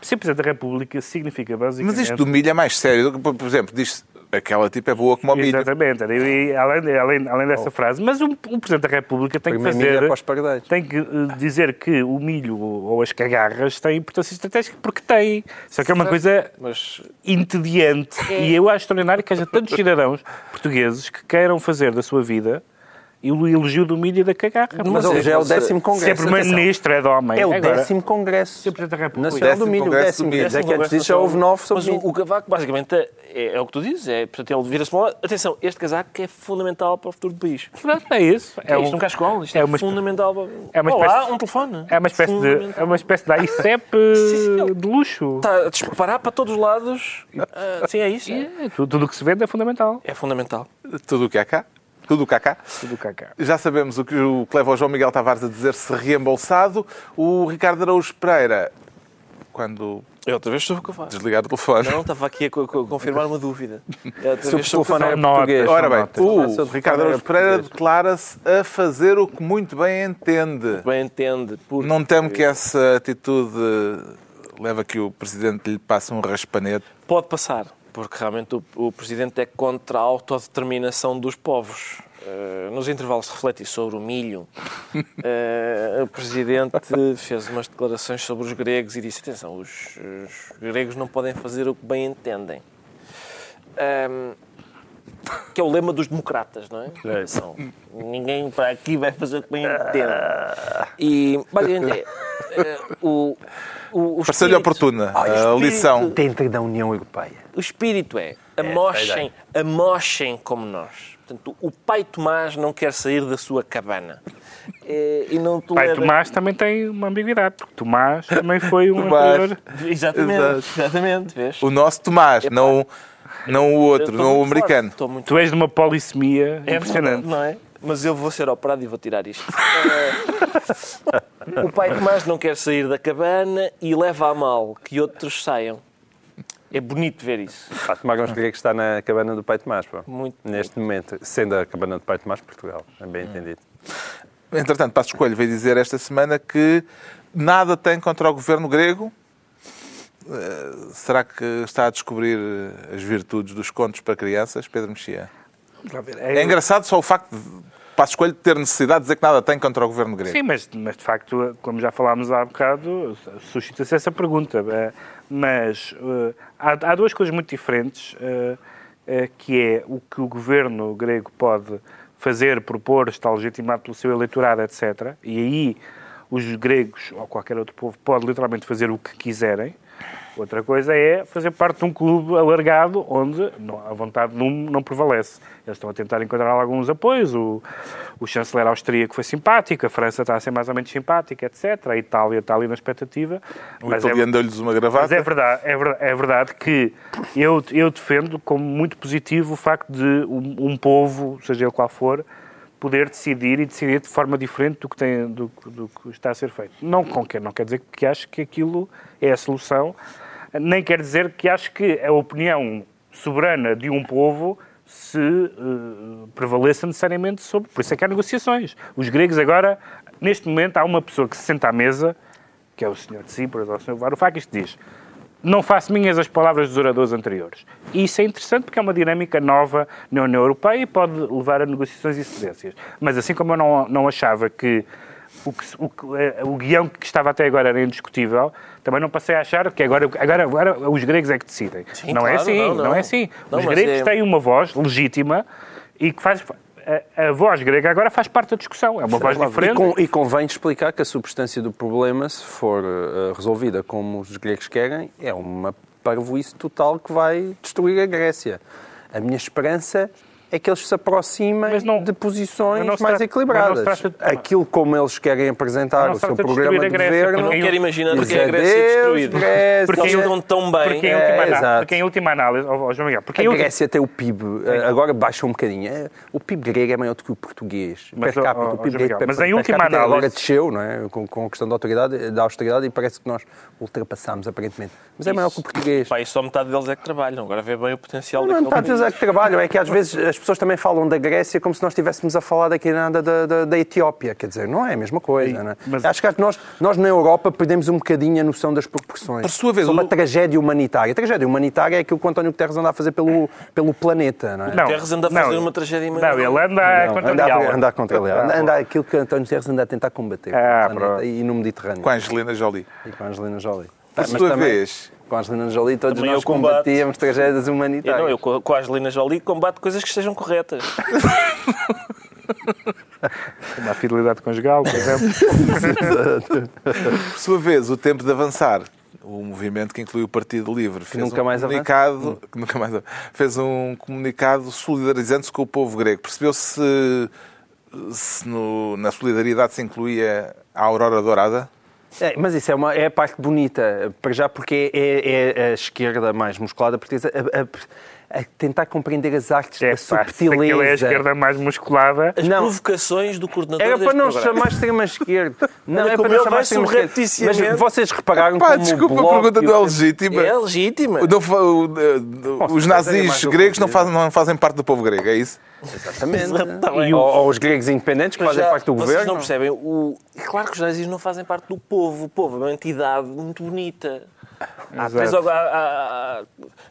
Ser Presidente da República significa basicamente... Mas isto do milho é mais sério. do que, Por por exemplo, diz aquela tipo é boa como o milho. Exatamente. E, além, além, além dessa frase. Mas o, o Presidente da República tem que primeiro é fazer... Tem que eh, dizer que o milho ou as cagarras têm importância estratégica porque têm. Só que é uma coisa Mas entediante. E eu acho extraordinário que haja tantos [laughs] cidadãos portugueses que queiram fazer da sua vida o elogio do milho e da cagarra. Mas é- hoje é o décimo Se é congresso. Primeiro-Ministro, é de homem. É o Agora, décimo congresso Ser Presidente da República. Nacional do Décimo Milho. O Congresso décimo. dizer que antes disso já houve nove sobre Mas o, o cavaco, basicamente, é, é o que tu dizes. É, portanto, ele vira-se para. Atenção, este casaco é fundamental para o futuro do país. É isso. É, É, isto um, cascol, isto é é, uma fundamental. para- é uma Olá, espécie- um telefone. é uma espécie de, é uma espécie de ICEP sim. de luxo. Está a disparar para todos os lados. Ah, sim, é isso. É, É, tudo o que se vende é fundamental. é fundamental. Tudo o que há cá. Tudo o que há cá. Tudo o que há cá. Já sabemos o que, o que leva o João Miguel Tavares a dizer-se reembolsado. O Ricardo Araújo Pereira, quando Eu outra vez soube o que eu faço. desligar o telefone. Não, estava aqui a co- co- confirmar uma dúvida. Eu outra Se o vez soube o telefone é português. Ora bem, notas. o Ricardo Araújo é Pereira declara-se a fazer o que muito bem entende. bem entende. Porque Não teme que essa atitude leve a que o Presidente lhe passe um raspanete? Pode passar, porque realmente o, o Presidente é contra a autodeterminação dos povos. Eh, nos intervalos de refletir sobre o milho, [laughs] eh, o Presidente fez umas declarações sobre os gregos e disse: atenção, os, os gregos não podem fazer o que bem entendem. Ahm, que é o lema dos democratas, não é? Atenção, ninguém para aqui vai fazer o que bem entende. E, basicamente, é, eh, o, o, o Pareceu-lhe espírito- oportuna Ai, o a lição. Dentro da União Europeia. o espírito é sei amochem, amochem como nós. Portanto, o pai Tomás não quer sair da sua cabana. É, e não Pai tolera... Tomás também tem uma ambiguidade, porque Tomás também foi um Tomás. anterior. Exatamente, Exato. exatamente, vês? O nosso Tomás, não, não o outro, não o americano. estou muito Tu és de uma polissemia É impressionante. não é? Mas eu vou ser operado e vou tirar isto. Eh, o pai Tomás não quer sair da cabana e leva a mal que outros saiam. É bonito ver isso. Pá, Tomás vamos querer que está na cabana do Pai Tomás, pá. Muito Neste momento, sendo a cabana do Pai Tomás, Portugal. É bem entendido. Entretanto, Passo Escolho veio dizer esta semana que nada tem contra o governo grego. Eh, Será que está a descobrir eh, as virtudes dos contos para crianças, Pedro Mexia? É engraçado só o facto de Passo Escolho ter necessidade de dizer que nada tem contra o governo grego. Sim, mas, mas de facto, como já falámos há bocado, suscita-se essa pergunta. Eh, Mas eh, há, há duas coisas muito diferentes, eh, eh, que é o que o governo grego pode fazer, propor, está legitimado pelo seu eleitorado, etc. E aí os gregos, ou qualquer outro povo, pode literalmente fazer o que quiserem. Outra coisa é fazer parte de um clube alargado onde não- a vontade de um não prevalece. Eles estão a tentar encontrar alguns apoios. O, o chanceler austríaco foi simpático, a França está a ser mais ou menos simpática, etc. A Itália está ali na expectativa. O Mas é- italiano deu-lhes uma mas gravata. é verdade, é verdade, é verdade que eu, eu defendo como muito positivo o facto de um, um povo, seja ele qual for, poder decidir e decidir de forma diferente do que, tem, do, do que está a ser feito. Não, com que- não quer dizer que acho que aquilo é a solução, nem quer dizer que acho que a opinião soberana de um povo se eh, prevaleça necessariamente sobre. Por isso é que há negociações. Os gregos agora, neste momento, há uma pessoa que se senta à mesa, que é o senhor Tsipras ou o senhor Varoufakis, que diz não faço minhas as palavras dos oradores anteriores. E isso é interessante porque é uma dinâmica nova na União Europeia e pode levar a negociações e cedências. Mas assim como eu não, não achava que o, que, o, o guião que estava até agora era indiscutível, também não passei a achar que agora, agora, agora os gregos é que decidem. Sim, não, é claro, assim, não, não, não. é assim. Não, os mas gregos é- têm uma voz legítima e que faz. A, a voz grega agora faz parte da discussão. É uma voz E, diferente. com- e convém explicar que a substância do problema, se for eh, resolvida como os gregos querem, é uma parvoíce total que vai destruir a Grécia. A minha esperança é que eles se aproximem Mas não- de posições não mais trata- equilibradas. não trata Aquilo como eles querem apresentar não o se seu de programa de Grécia, governo. Eu não quero imaginar porque é a Grécia adeus, destruída. Grécia. Porque eles estão tão bem. Porque em, É, última, ana- exato. porque em última análise, ó, João Miguel, porque A em última- Grécia tem o PIB, eh, agora baixa um bocadinho. Eh, O PIB grego é maior do que o português. Mas, per capita, ó, o PIB grego per, mas em per última capita agora análise- desceu, não é? Com, com a questão da, autoridade, da austeridade e parece que nós ultrapassámos aparentemente. Mas é maior que o português. Pá, e só metade deles é que trabalham. Agora vê bem o potencial Não, não daquele metade deles é que trabalham, é que às vezes as pessoas também falam da Grécia como se nós estivéssemos a falar daqui nada da, da, da Etiópia, quer dizer, não é a mesma coisa. não é? mas- Acho que nós, nós na Europa perdemos um bocadinho a noção das proporções. Por sua vez, uma o- tragédia humanitária. A tragédia humanitária é aquilo que o António Guterres anda a fazer pelo, pelo planeta, não é? Não, Guterres anda a fazer uma tragédia Não, humanitária. ele anda Não, contra anda, a a, Diala. anda a contra ele. Anda, anda aquilo que António Guterres anda a tentar combater Ah, no planeta e no Mediterrâneo. Com a Angelina Jolie. E com a Angelina Jolie. Por Mas sua também, vez, Com a Angelina Jolie todos Também nós eu combatíamos tragédias Eu, humanitárias. não, eu com a Angelina Jolie combato coisas que estejam corretas. [laughs] Uma fidelidade conjugal, por exemplo. por sua vez, o tempo de avançar. O movimento que inclui o Partido Livre fez nunca um mais comunicado, que nunca mais fez um comunicado solidarizando-se com o povo grego. Percebeu se, se no- na solidariedade se incluía a Aurora Dourada? É, mas isso é, uma, é a parte bonita, para já porque é, é a esquerda mais musculada portuguesa a, a- a tentar compreender as artes É, da pá, se aquilo é a subtileza. esquerda mais musculada. As Não. provocações do coordenador Era para não programa. chamar extrema-esquerda. [laughs] Não, Olha é para não chamar extrema-esquerda. Mas vocês repararam Pá, como desculpa, o a pergunta não é legítima. É legítima. O- o- os nazis gregos não fazem, não fazem parte do povo grego, é isso? Exatamente. Tá ou, ou os gregos independentes que Mas fazem já, parte do vocês governo. não percebem. O... É claro que os nazis não fazem parte do povo. O povo é uma entidade muito bonita. Há três, há- há-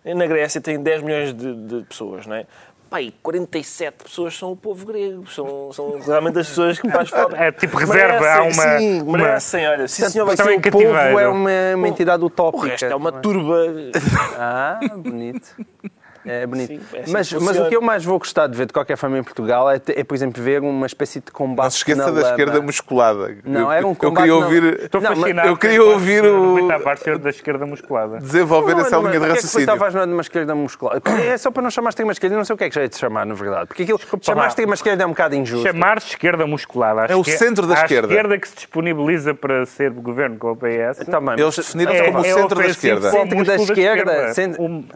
há- na Grécia tem 10 milhões de, de pessoas, não é? E 47 pessoas são o povo grego. São, são realmente as pessoas que mais falta. É tipo reserva, há uma- Sim, uma- merecem, olha. Sim, senhor, vai ser o o povo é uma, uma entidade O utópica. resto é uma não turba. [laughs] Ah, bonito. É bonito. Sim, é assim mas, mas o que eu mais vou gostar de ver de qualquer forma em Portugal é, é, por exemplo, ver uma espécie de combate Não se esqueça na da lama. esquerda musculada. Não, Eu- era um Eu combate queria na- ouvir, Estou Não, mas fascinado. eu queria ouvir o- Tavares ser da esquerda musculada. desenvolver Não, essa não, linha de é que raciocínio. Tavares não é de uma esquerda muscular? É só para não chamar extrema esquerda, eu não sei o que é que já é de chamar, na verdade. Porque aquilo, chamar lá. extrema esquerda é um bocado injusto. Chamar-se esquerda musculada. É o esquer- centro da esquerda. esquerda que se disponibiliza para ser governo com o PS. Também. Eles definiram-se É- como o é centro da esquerda. Centro da esquerda,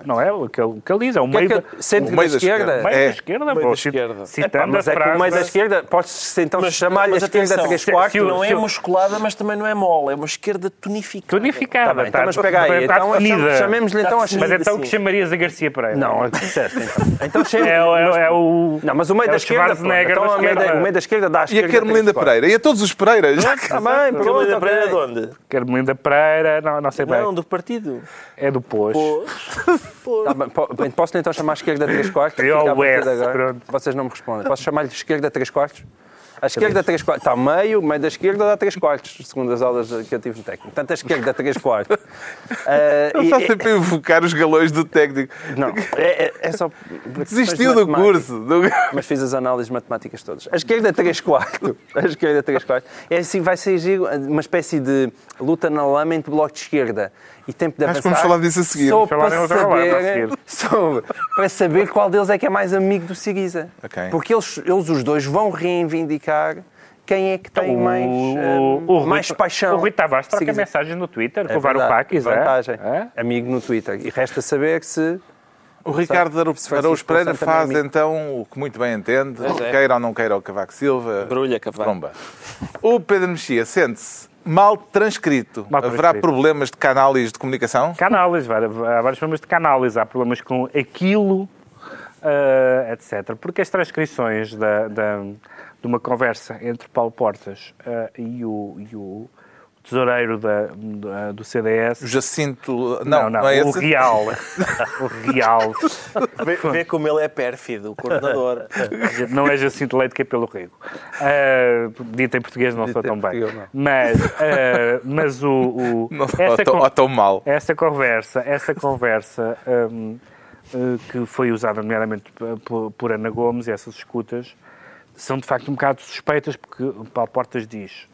não é o que ele, o que ele diz, é o O que é meio que é centro O meio da esquerda? esquerda. meio É. da esquerda. Meio pô, da esquerda. Citando Epá, mas a é que o meio da esquerda, podes então chamar-lhe a esquerda atenção, 3 se- quartos. o- Não é o- musculada, mas também não é mole. É uma esquerda tonificada. Tonificada. Tá bem, então, está- mas espera aí, está então chamemos-lhe então a Está Mas então o que chamarias a Garcia Pereira? Não, é o disseste então. [laughs] Então É, o- é, o- é o... Não, mas o meio é da o esquerda. Então o meio da- esquerda. o meio da esquerda dá E a. Carmelinda. Pereira? E a todos os Pereiras? Carolina ok. Pereira de onde? Carmelinda Pereira, não, sei bem. Não, do partido. É do Pôs. Pô. Tá bem, po- bem, Posso então chamar a esquerda 3 quartos? Eu, partida agora. pronto. Vocês não me respondem. Posso chamar-lhe esquerda 3 quartos? A esquerda 3 quartos. Está meio, o meio da esquerda dá 3 quartos, segundo as aulas que eu tive no técnico. Portanto, a esquerda 3 quartos. Ah, [laughs] Ele e- está sempre a invocar os galões do técnico. Não, é, é- é só. Desistiu do curso. [laughs] Mas fiz as análises matemáticas todas. A esquerda 3 quartos. A esquerda 3 quartos. É assim, vai ser uma espécie de luta na lama entre bloco de esquerda e tempo de Acho que avançar. vamos falar disso a seguir. Só para a saber, seguir. só para saber qual deles é que é mais amigo do Siriza. Ok. Porque eles, eles os dois vão reivindicar quem é que tem mais, O- ah, o Rui- mais paixão. O Rui Tavares troca Siriza. mensagens no Twitter com É o Varoufakis, é? vantagem. É? Amigo no Twitter. E resta saber se O Ricardo Araújo Pereira é faz então o que muito bem entende, é. queira ou não queira o Cavaco Silva. Brulha, Cavaco. Tromba. O Pedro Mexia sente-se mal transcrito. Mal Haverá transcrito. problemas de canais de comunicação? Várias- há vários problemas de canálise, há problemas com aquilo, ah, etc. Porque as transcrições da, da- de uma conversa entre Paulo Portas ah, e, o, e o tesoureiro da, da- do CDS. O Jacinto. Não, Não, não, não, é o esse. Real. [laughs] o Real. Vê, vê como ele é pérfido, o coordenador. [laughs] Não é Jacinto Leite que é pelo Rego. Uh, dito em português não sou Dito tão bem. não. Mas, ah, mas o, o- [laughs] Não, essa, ou tão- con- ou tão mal. essa conversa, essa conversa hum, eh, que foi usada nomeadamente por, por Ana Gomes e essas escutas são de facto um bocado suspeitas porque o Paulo Portas diz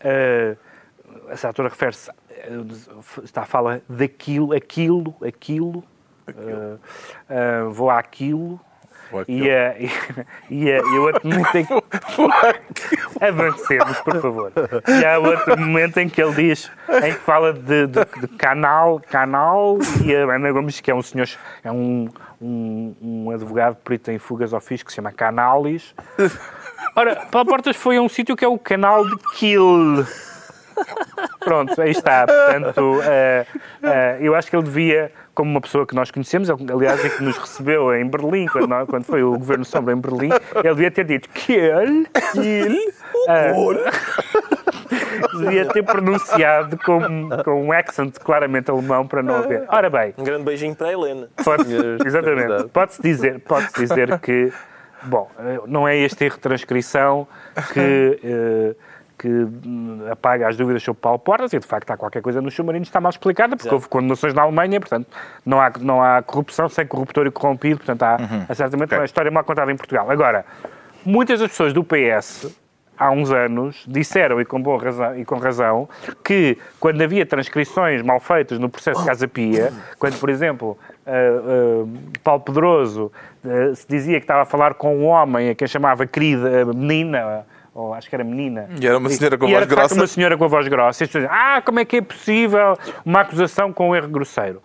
eh, essa autora refere-se eh, está a falar daquilo, aquilo, aquilo, eh, vou àquilo Vou àquilo. e, a, e, e, a, e o outro momento em que Avancemos, por favor. E há outro momento em que ele diz, em que fala de, de- de canal, canal, e a Ana Gomes, que é um senhor, é um, um, um advogado perito em fugas ao fisco, que se chama Canalis. Ora, Paulo Portas foi a um sítio que é o canal de Kiel. Pronto, aí está. Portanto, eh, eh, eu acho que ele devia, como uma pessoa que nós conhecemos, aliás, é que nos recebeu em Berlim, quando, nós- quando foi o Governo Sombra em Berlim, ele devia ter dito Kiel, Kiel, eh, devia ter pronunciado com, com um accent claramente alemão para não haver. Ora bem, Um grande beijinho para a Helena. Pode, exatamente. Pode-se dizer, pode dizer que, bom, não é este erro de transcrição que, eh, que hum, apaga as dúvidas sobre Paulo Portas e, de facto, há qualquer coisa nos submarinos que está mal explicada, porque houve condenações na Alemanha, portanto, não há, não há corrupção sem corruptor e corrompido, portanto, há, há certamente uma história mal contada em Portugal. Agora, muitas das pessoas do PS há uns anos, disseram, e com, boa razão, e com razão, que quando havia transcrições mal feitas no processo de Casa Pia, quando, por exemplo, ah, ah, Paulo Pedroso ah, se dizia que estava a falar com um homem a quem chamava querida menina, ou acho que era menina. E era uma senhora com e voz era, grossa. uma senhora com a voz grossa. E as pessoas ah, como é que é possível uma acusação com um erro grosseiro?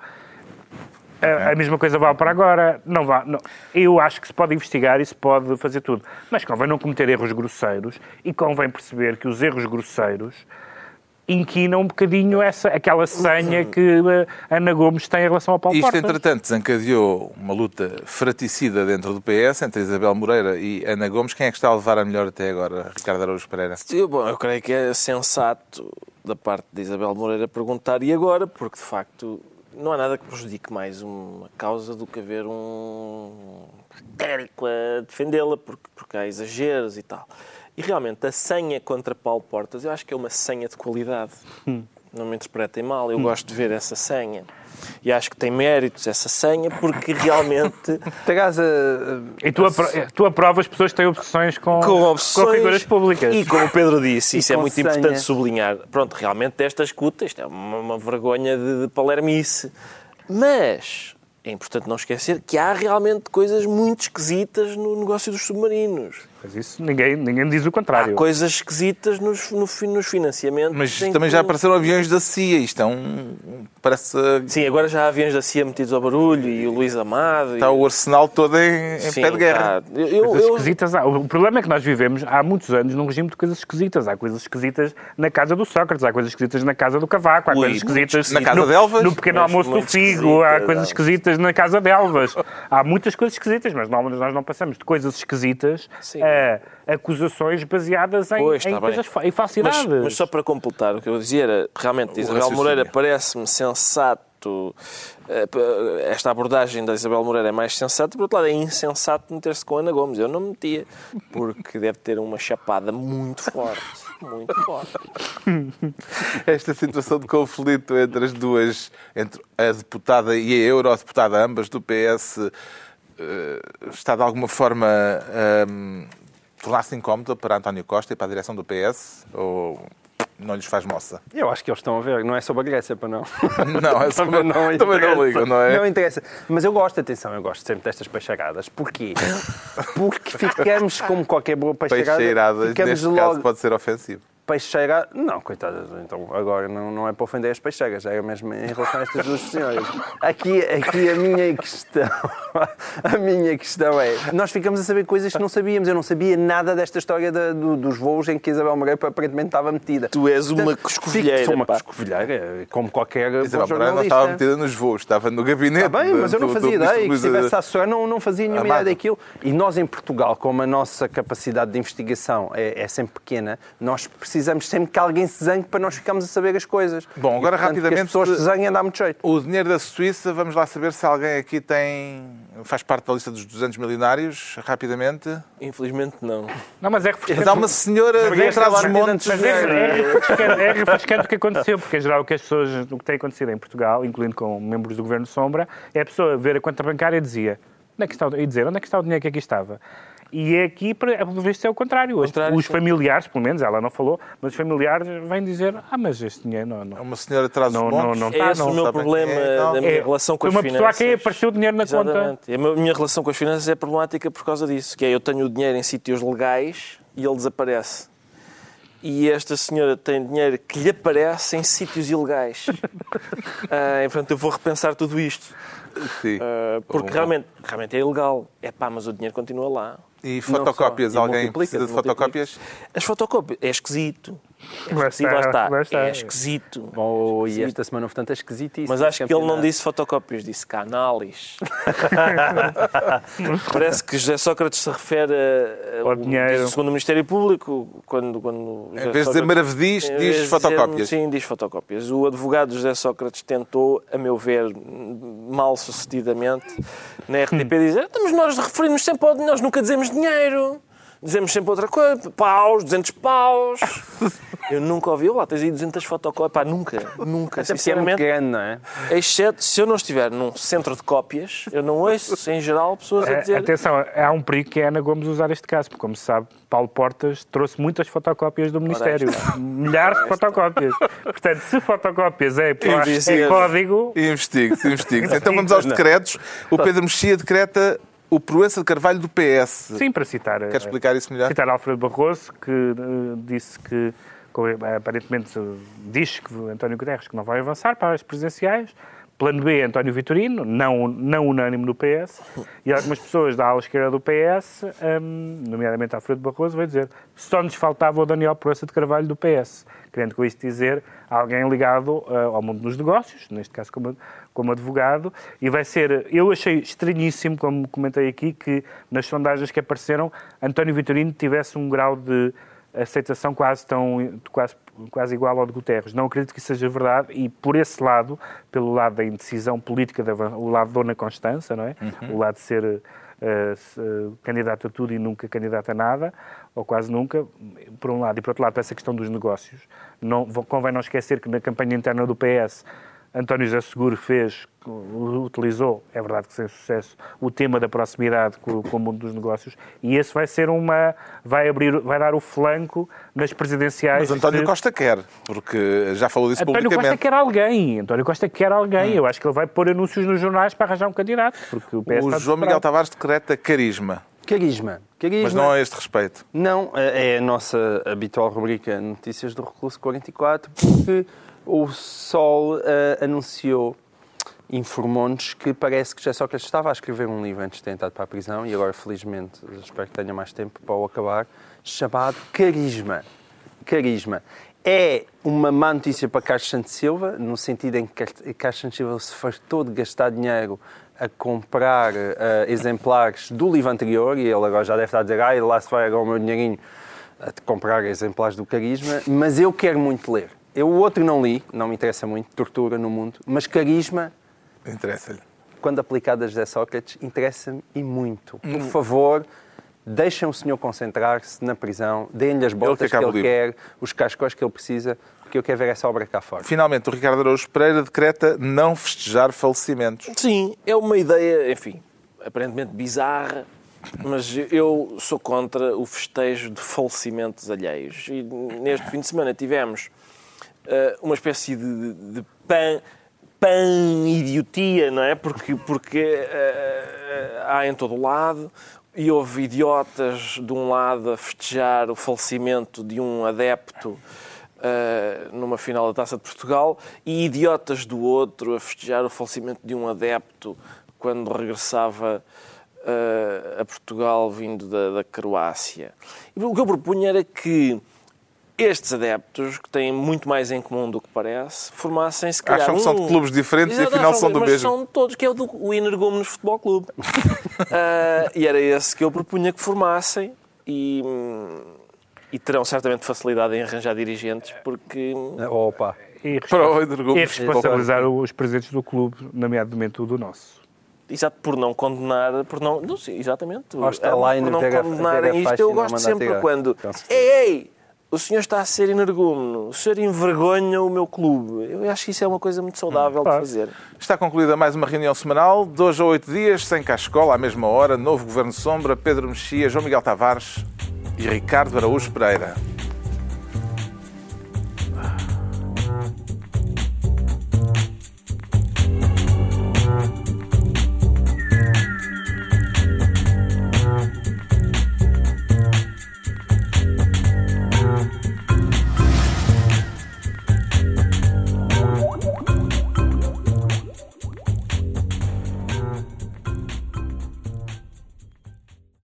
A, a mesma coisa vale para agora. Não vá, não. Eu acho que se pode investigar e se pode fazer tudo. Mas convém não cometer erros grosseiros e convém perceber que os erros grosseiros inquinam um bocadinho essa, aquela senha que a Ana Gomes tem em relação ao Paulo Isto, Portas. entretanto, desencadeou uma luta fraticida dentro do PS entre Isabel Moreira e Ana Gomes. Quem é que está a levar a melhor até agora? Ricardo Araújo Pereira. Eu, bom, eu creio que é sensato da parte de Isabel Moreira perguntar e agora, porque de facto não há nada que prejudique mais uma causa do que haver um técnico a defendê-la, porque, porque há exageros e tal. E realmente a senha contra Paulo Portas, eu acho que é uma senha de qualidade. Não me interpretem mal, eu gosto de ver essa senha. E acho que tem méritos essa senha, porque [laughs] realmente Terás a... E tu, apro tu aprovas pessoas que têm obsessões com, com obsessões com figuras públicas. E como o Pedro disse, isso é muito senha. importante sublinhar. Pronto, realmente desta escuta, isto é uma, uma vergonha de, de palermice. Mas é importante não esquecer que há realmente coisas muito esquisitas no negócio dos submarinos. Mas isso ninguém, ninguém diz o Há contrário. coisas esquisitas nos, no nos financiamentos. Mas também que- já apareceram aviões da CIA. Isto é um. Parece. Sim, agora já há aviões da CIA metidos ao barulho e o Luís Amado. Está e... o arsenal todo em, em Sim, pé de guerra. tá. Eu, eu, Coisas eu- esquisitas há. O problema é que nós vivemos há muitos anos num regime de coisas esquisitas. Há coisas esquisitas na casa do Sócrates, há coisas esquisitas na casa do Cavaco, há Ui, coisas esquisitas Na casa no, de Elvas? no pequeno Mas almoço do Figo, há coisas esquisitas na casa de Elvas. Há muitas coisas esquisitas, mas nós, nós não passamos de coisas esquisitas Sim. a acusações baseadas em, Pois, em bem. coisas em falsidades. Mas, mas só para completar, o que eu dizia era, realmente, Isabel raciocínio. Moreira parece-me sensato, eh, esta abordagem da Isabel Moreira é mais sensata, por outro lado é insensato meter-se com a Ana Gomes. Eu não me metia, porque deve ter uma chapada muito forte, muito forte. [laughs] Esta situação de conflito entre as duas, entre a deputada e a eurodeputada, ambas do PS, eh, está de alguma forma a tornar-se incómoda para António Costa e para a direção do PS? Ou não lhes faz moça? Eu acho que eles estão a ver, não é sobre a Grécia, para não. [laughs] Não, é [laughs] sobre- também não interessa. ligo, não é? Não interessa. Mas eu gosto, atenção, eu gosto sempre destas peixeiradas. Porquê? [laughs] Porque ficamos, como qualquer boa peixeirada, Peixeiradas, ficamos neste logo... caso, pode ser ofensivo. Peixeira... Não, coitadas, então agora não, não é para ofender as peixeiras, é mesmo em relação a estas duas senhoras. Aqui, aqui a minha questão, [laughs] a minha questão é, nós ficamos a saber coisas que não sabíamos. Eu não sabia nada desta história da- do- dos voos em que Isabel Moreira aparentemente estava metida. Tu és uma coscovilheira, fico- Sou uma pá. coscovilheira, como qualquer Isabel Moreira não estava metida nos voos, estava no gabinete. Está bem, mas eu não do- do fazia ministro ideia. Que Luís se estivesse a assessor, não, não fazia nenhuma ideia daquilo. E nós, em Portugal, como a nossa capacidade de investigação é, é sempre pequena, nós precisamos sempre que alguém se zangue para nós ficarmos a saber as coisas. Bom, agora E, portanto, rapidamente, Que as pessoas se zanguem dá muito jeito. O dinheiro da Suíça, vamos lá saber se alguém aqui tem. faz parte da lista dos 200 milionários, rapidamente. Infelizmente não. Não, mas é Mas refrescante. há uma senhora de atrás dos montes. Mas é, é refrescante, é refrescante o que aconteceu, porque em geral o que as pessoas, o que tem acontecido em Portugal, incluindo com membros do Governo Sombra, é a pessoa ver a conta bancária e dizia, onde é que está o, e dizer onde é que está o dinheiro que aqui estava. E é aqui, para- pelo visto, é o contrário. Os- Contrário, os familiares, pelo menos, ela não falou, mas os familiares vêm dizer, ah, mas este dinheiro não... É não. uma senhora atrás Não, não, não É tá, esse não o meu problema é, não. da minha É, relação com foi as uma finanças. pessoa a quem apareceu o dinheiro na conta. Exatamente. E a minha- relação com as finanças é problemática por causa disso, que é eu tenho o dinheiro em sítios legais e ele desaparece. E esta senhora tem dinheiro que lhe aparece em sítios ilegais. [laughs] Ah, e, portanto, eu vou repensar tudo isto. Sim. Ah, porque realmente, realmente é ilegal. É pá, mas o dinheiro continua lá. E fotocópias? Alguém precisa de fotocópias? As fotocópias. É esquisito. É Lá esquisito, está, lá está. lá está. É esquisito. Bom, e esta semana, portanto, é esquisitíssimo. Mas acho que ele não disse fotocópias, disse canales. [laughs] Parece que José Sócrates se refere a, a- Ao dinheiro. Segundo o Ministério Público, quando. quando Em vez de dizer maravedis, diz de dizer- fotocópias. sim, diz fotocópias. O advogado José Sócrates tentou, a meu ver, mal sucedidamente, na RTP dizer: "Então, mas nós referimos sempre ao dinheiro, nós nunca dizemos dinheiro. Dizemos sempre outra coisa, paus, 200 paus. [laughs] Eu nunca ouvi, lá tens aí 200 fotocópias. Pá, nunca, nunca, Até é muito sinceramente. grande, não é? Exceto se eu não estiver num centro de cópias, eu não ouço, em geral, pessoas a É, dizer. Atenção, há um perigo que é a Ana Gomes usar este caso, porque, como se sabe, Paulo Portas trouxe muitas fotocópias do Ministério. Milhares de fotocópias. Portanto, se fotocópias é, é código, Investigue-se, investigue-se. Então vamos aos decretos. O Pedro Mexia decreta o Proença de Carvalho do PS. sim, para citar. Quer explicar isso melhor? Citar Alfredo Barroso, que eh, disse que, co- aparentemente, eh, diz que António Guterres que não vai avançar para as presidenciais. Plano B, António Vitorino, não, não unânime no PS. E algumas pessoas da ala esquerda do PS, hum, nomeadamente Alfredo Barroso, vai dizer só nos faltava o Daniel Proença de Carvalho do PS. Querendo com isto dizer alguém ligado eh, ao mundo dos negócios, neste caso como, como advogado, e vai ser, eu achei estranhíssimo, como comentei aqui, que nas sondagens que apareceram, António Vitorino tivesse um grau de aceitação quase tão quase, quase igual ao de Guterres. Não acredito que isso seja verdade e por esse lado, pelo lado da indecisão política, da, o lado de Dona Constança, não é? O lado de ser se- eh, candidato a tudo e nunca candidato a nada, ou quase nunca, por um lado. E por outro lado, para essa questão dos negócios. Não, convém não esquecer que na campanha interna do PS António José Seguro fez, utilizou, é verdade que sem sucesso, o tema da proximidade com, com o mundo dos negócios e esse vai ser uma, vai abrir, vai dar o flanco nas presidenciais. Mas António de- Costa quer, porque já falou disso António Costa publicamente. quer alguém. António Costa quer alguém. Eu acho que ele vai pôr anúncios nos jornais para arranjar um candidato, porque o PS O João Miguel. Tavares decreta carisma, Carisma. Carisma. mas não a este respeito. Não, é a nossa habitual rubrica Notícias do Recluso 44, porque o Sol eh, anunciou, informou-nos que parece que já só que ele estava a escrever um livro antes de ter entrado para a prisão, e agora, felizmente, espero que tenha mais tempo para o acabar, chamado Carisma. Carisma. É uma má notícia para Carlos Santos Silva, no sentido em que Carlos Santos Silva se fartou de gastar dinheiro a comprar eh, exemplares do livro anterior, e ele agora já deve estar a dizer, ah, lá se vai agora o meu dinheirinho a comprar exemplares do Carisma, mas eu quero muito ler. Eu o outro não li, não me interessa muito, Tortura no Mundo, mas Carisma, Interessa-lhe. quando aplicado a José Sócrates, interessa-me e muito. Hum. Por favor, deixem o senhor concentrar-se na prisão, deem-lhe as botas que que acaba ele quer, os cascóis que ele precisa, porque eu quero ver essa obra cá fora. Finalmente, o Ricardo Araújo Pereira decreta não festejar falecimentos. Sim, é uma ideia, enfim, aparentemente bizarra, mas eu sou contra o festejo de falecimentos alheios. E neste fim de semana tivemos uma espécie de, de pan, pan-idiotia, não é? Porque, porque eh, há em todo o lado e houve idiotas de um lado a festejar o falecimento de um adepto eh, numa final da Taça de Portugal e idiotas do outro a festejar o falecimento de um adepto quando regressava eh, a Portugal vindo da, da Croácia. E o que eu propunha era que estes adeptos, que têm muito mais em comum do que parece, formassem se calhar Acham que são de um- clubes diferentes e Exato, afinal acham, são do mas mesmo. são todos, que é o do o Energúmenos Futebol Clube. [laughs] Ah, e era esse que eu propunha que formassem e, e terão certamente facilidade em arranjar dirigentes, porque Opa. E, Para e responsabilizar os presidentes do clube, nomeadamente o do nosso. Exato, por não condenar, por não, não sei, exatamente, está Ah, lá e por não condenarem isto, eu e gosto sempre quando, certeza. ei, ei, o senhor está a ser energúmeno, o senhor envergonha o meu clube. Eu acho que isso é uma coisa muito saudável de Claro. fazer. Está concluída mais uma reunião semanal, de hoje a oito dias, sem cá escola, à mesma hora, novo Governo Sombra, Pedro Mexia, João Miguel Tavares e Ricardo Araújo Pereira.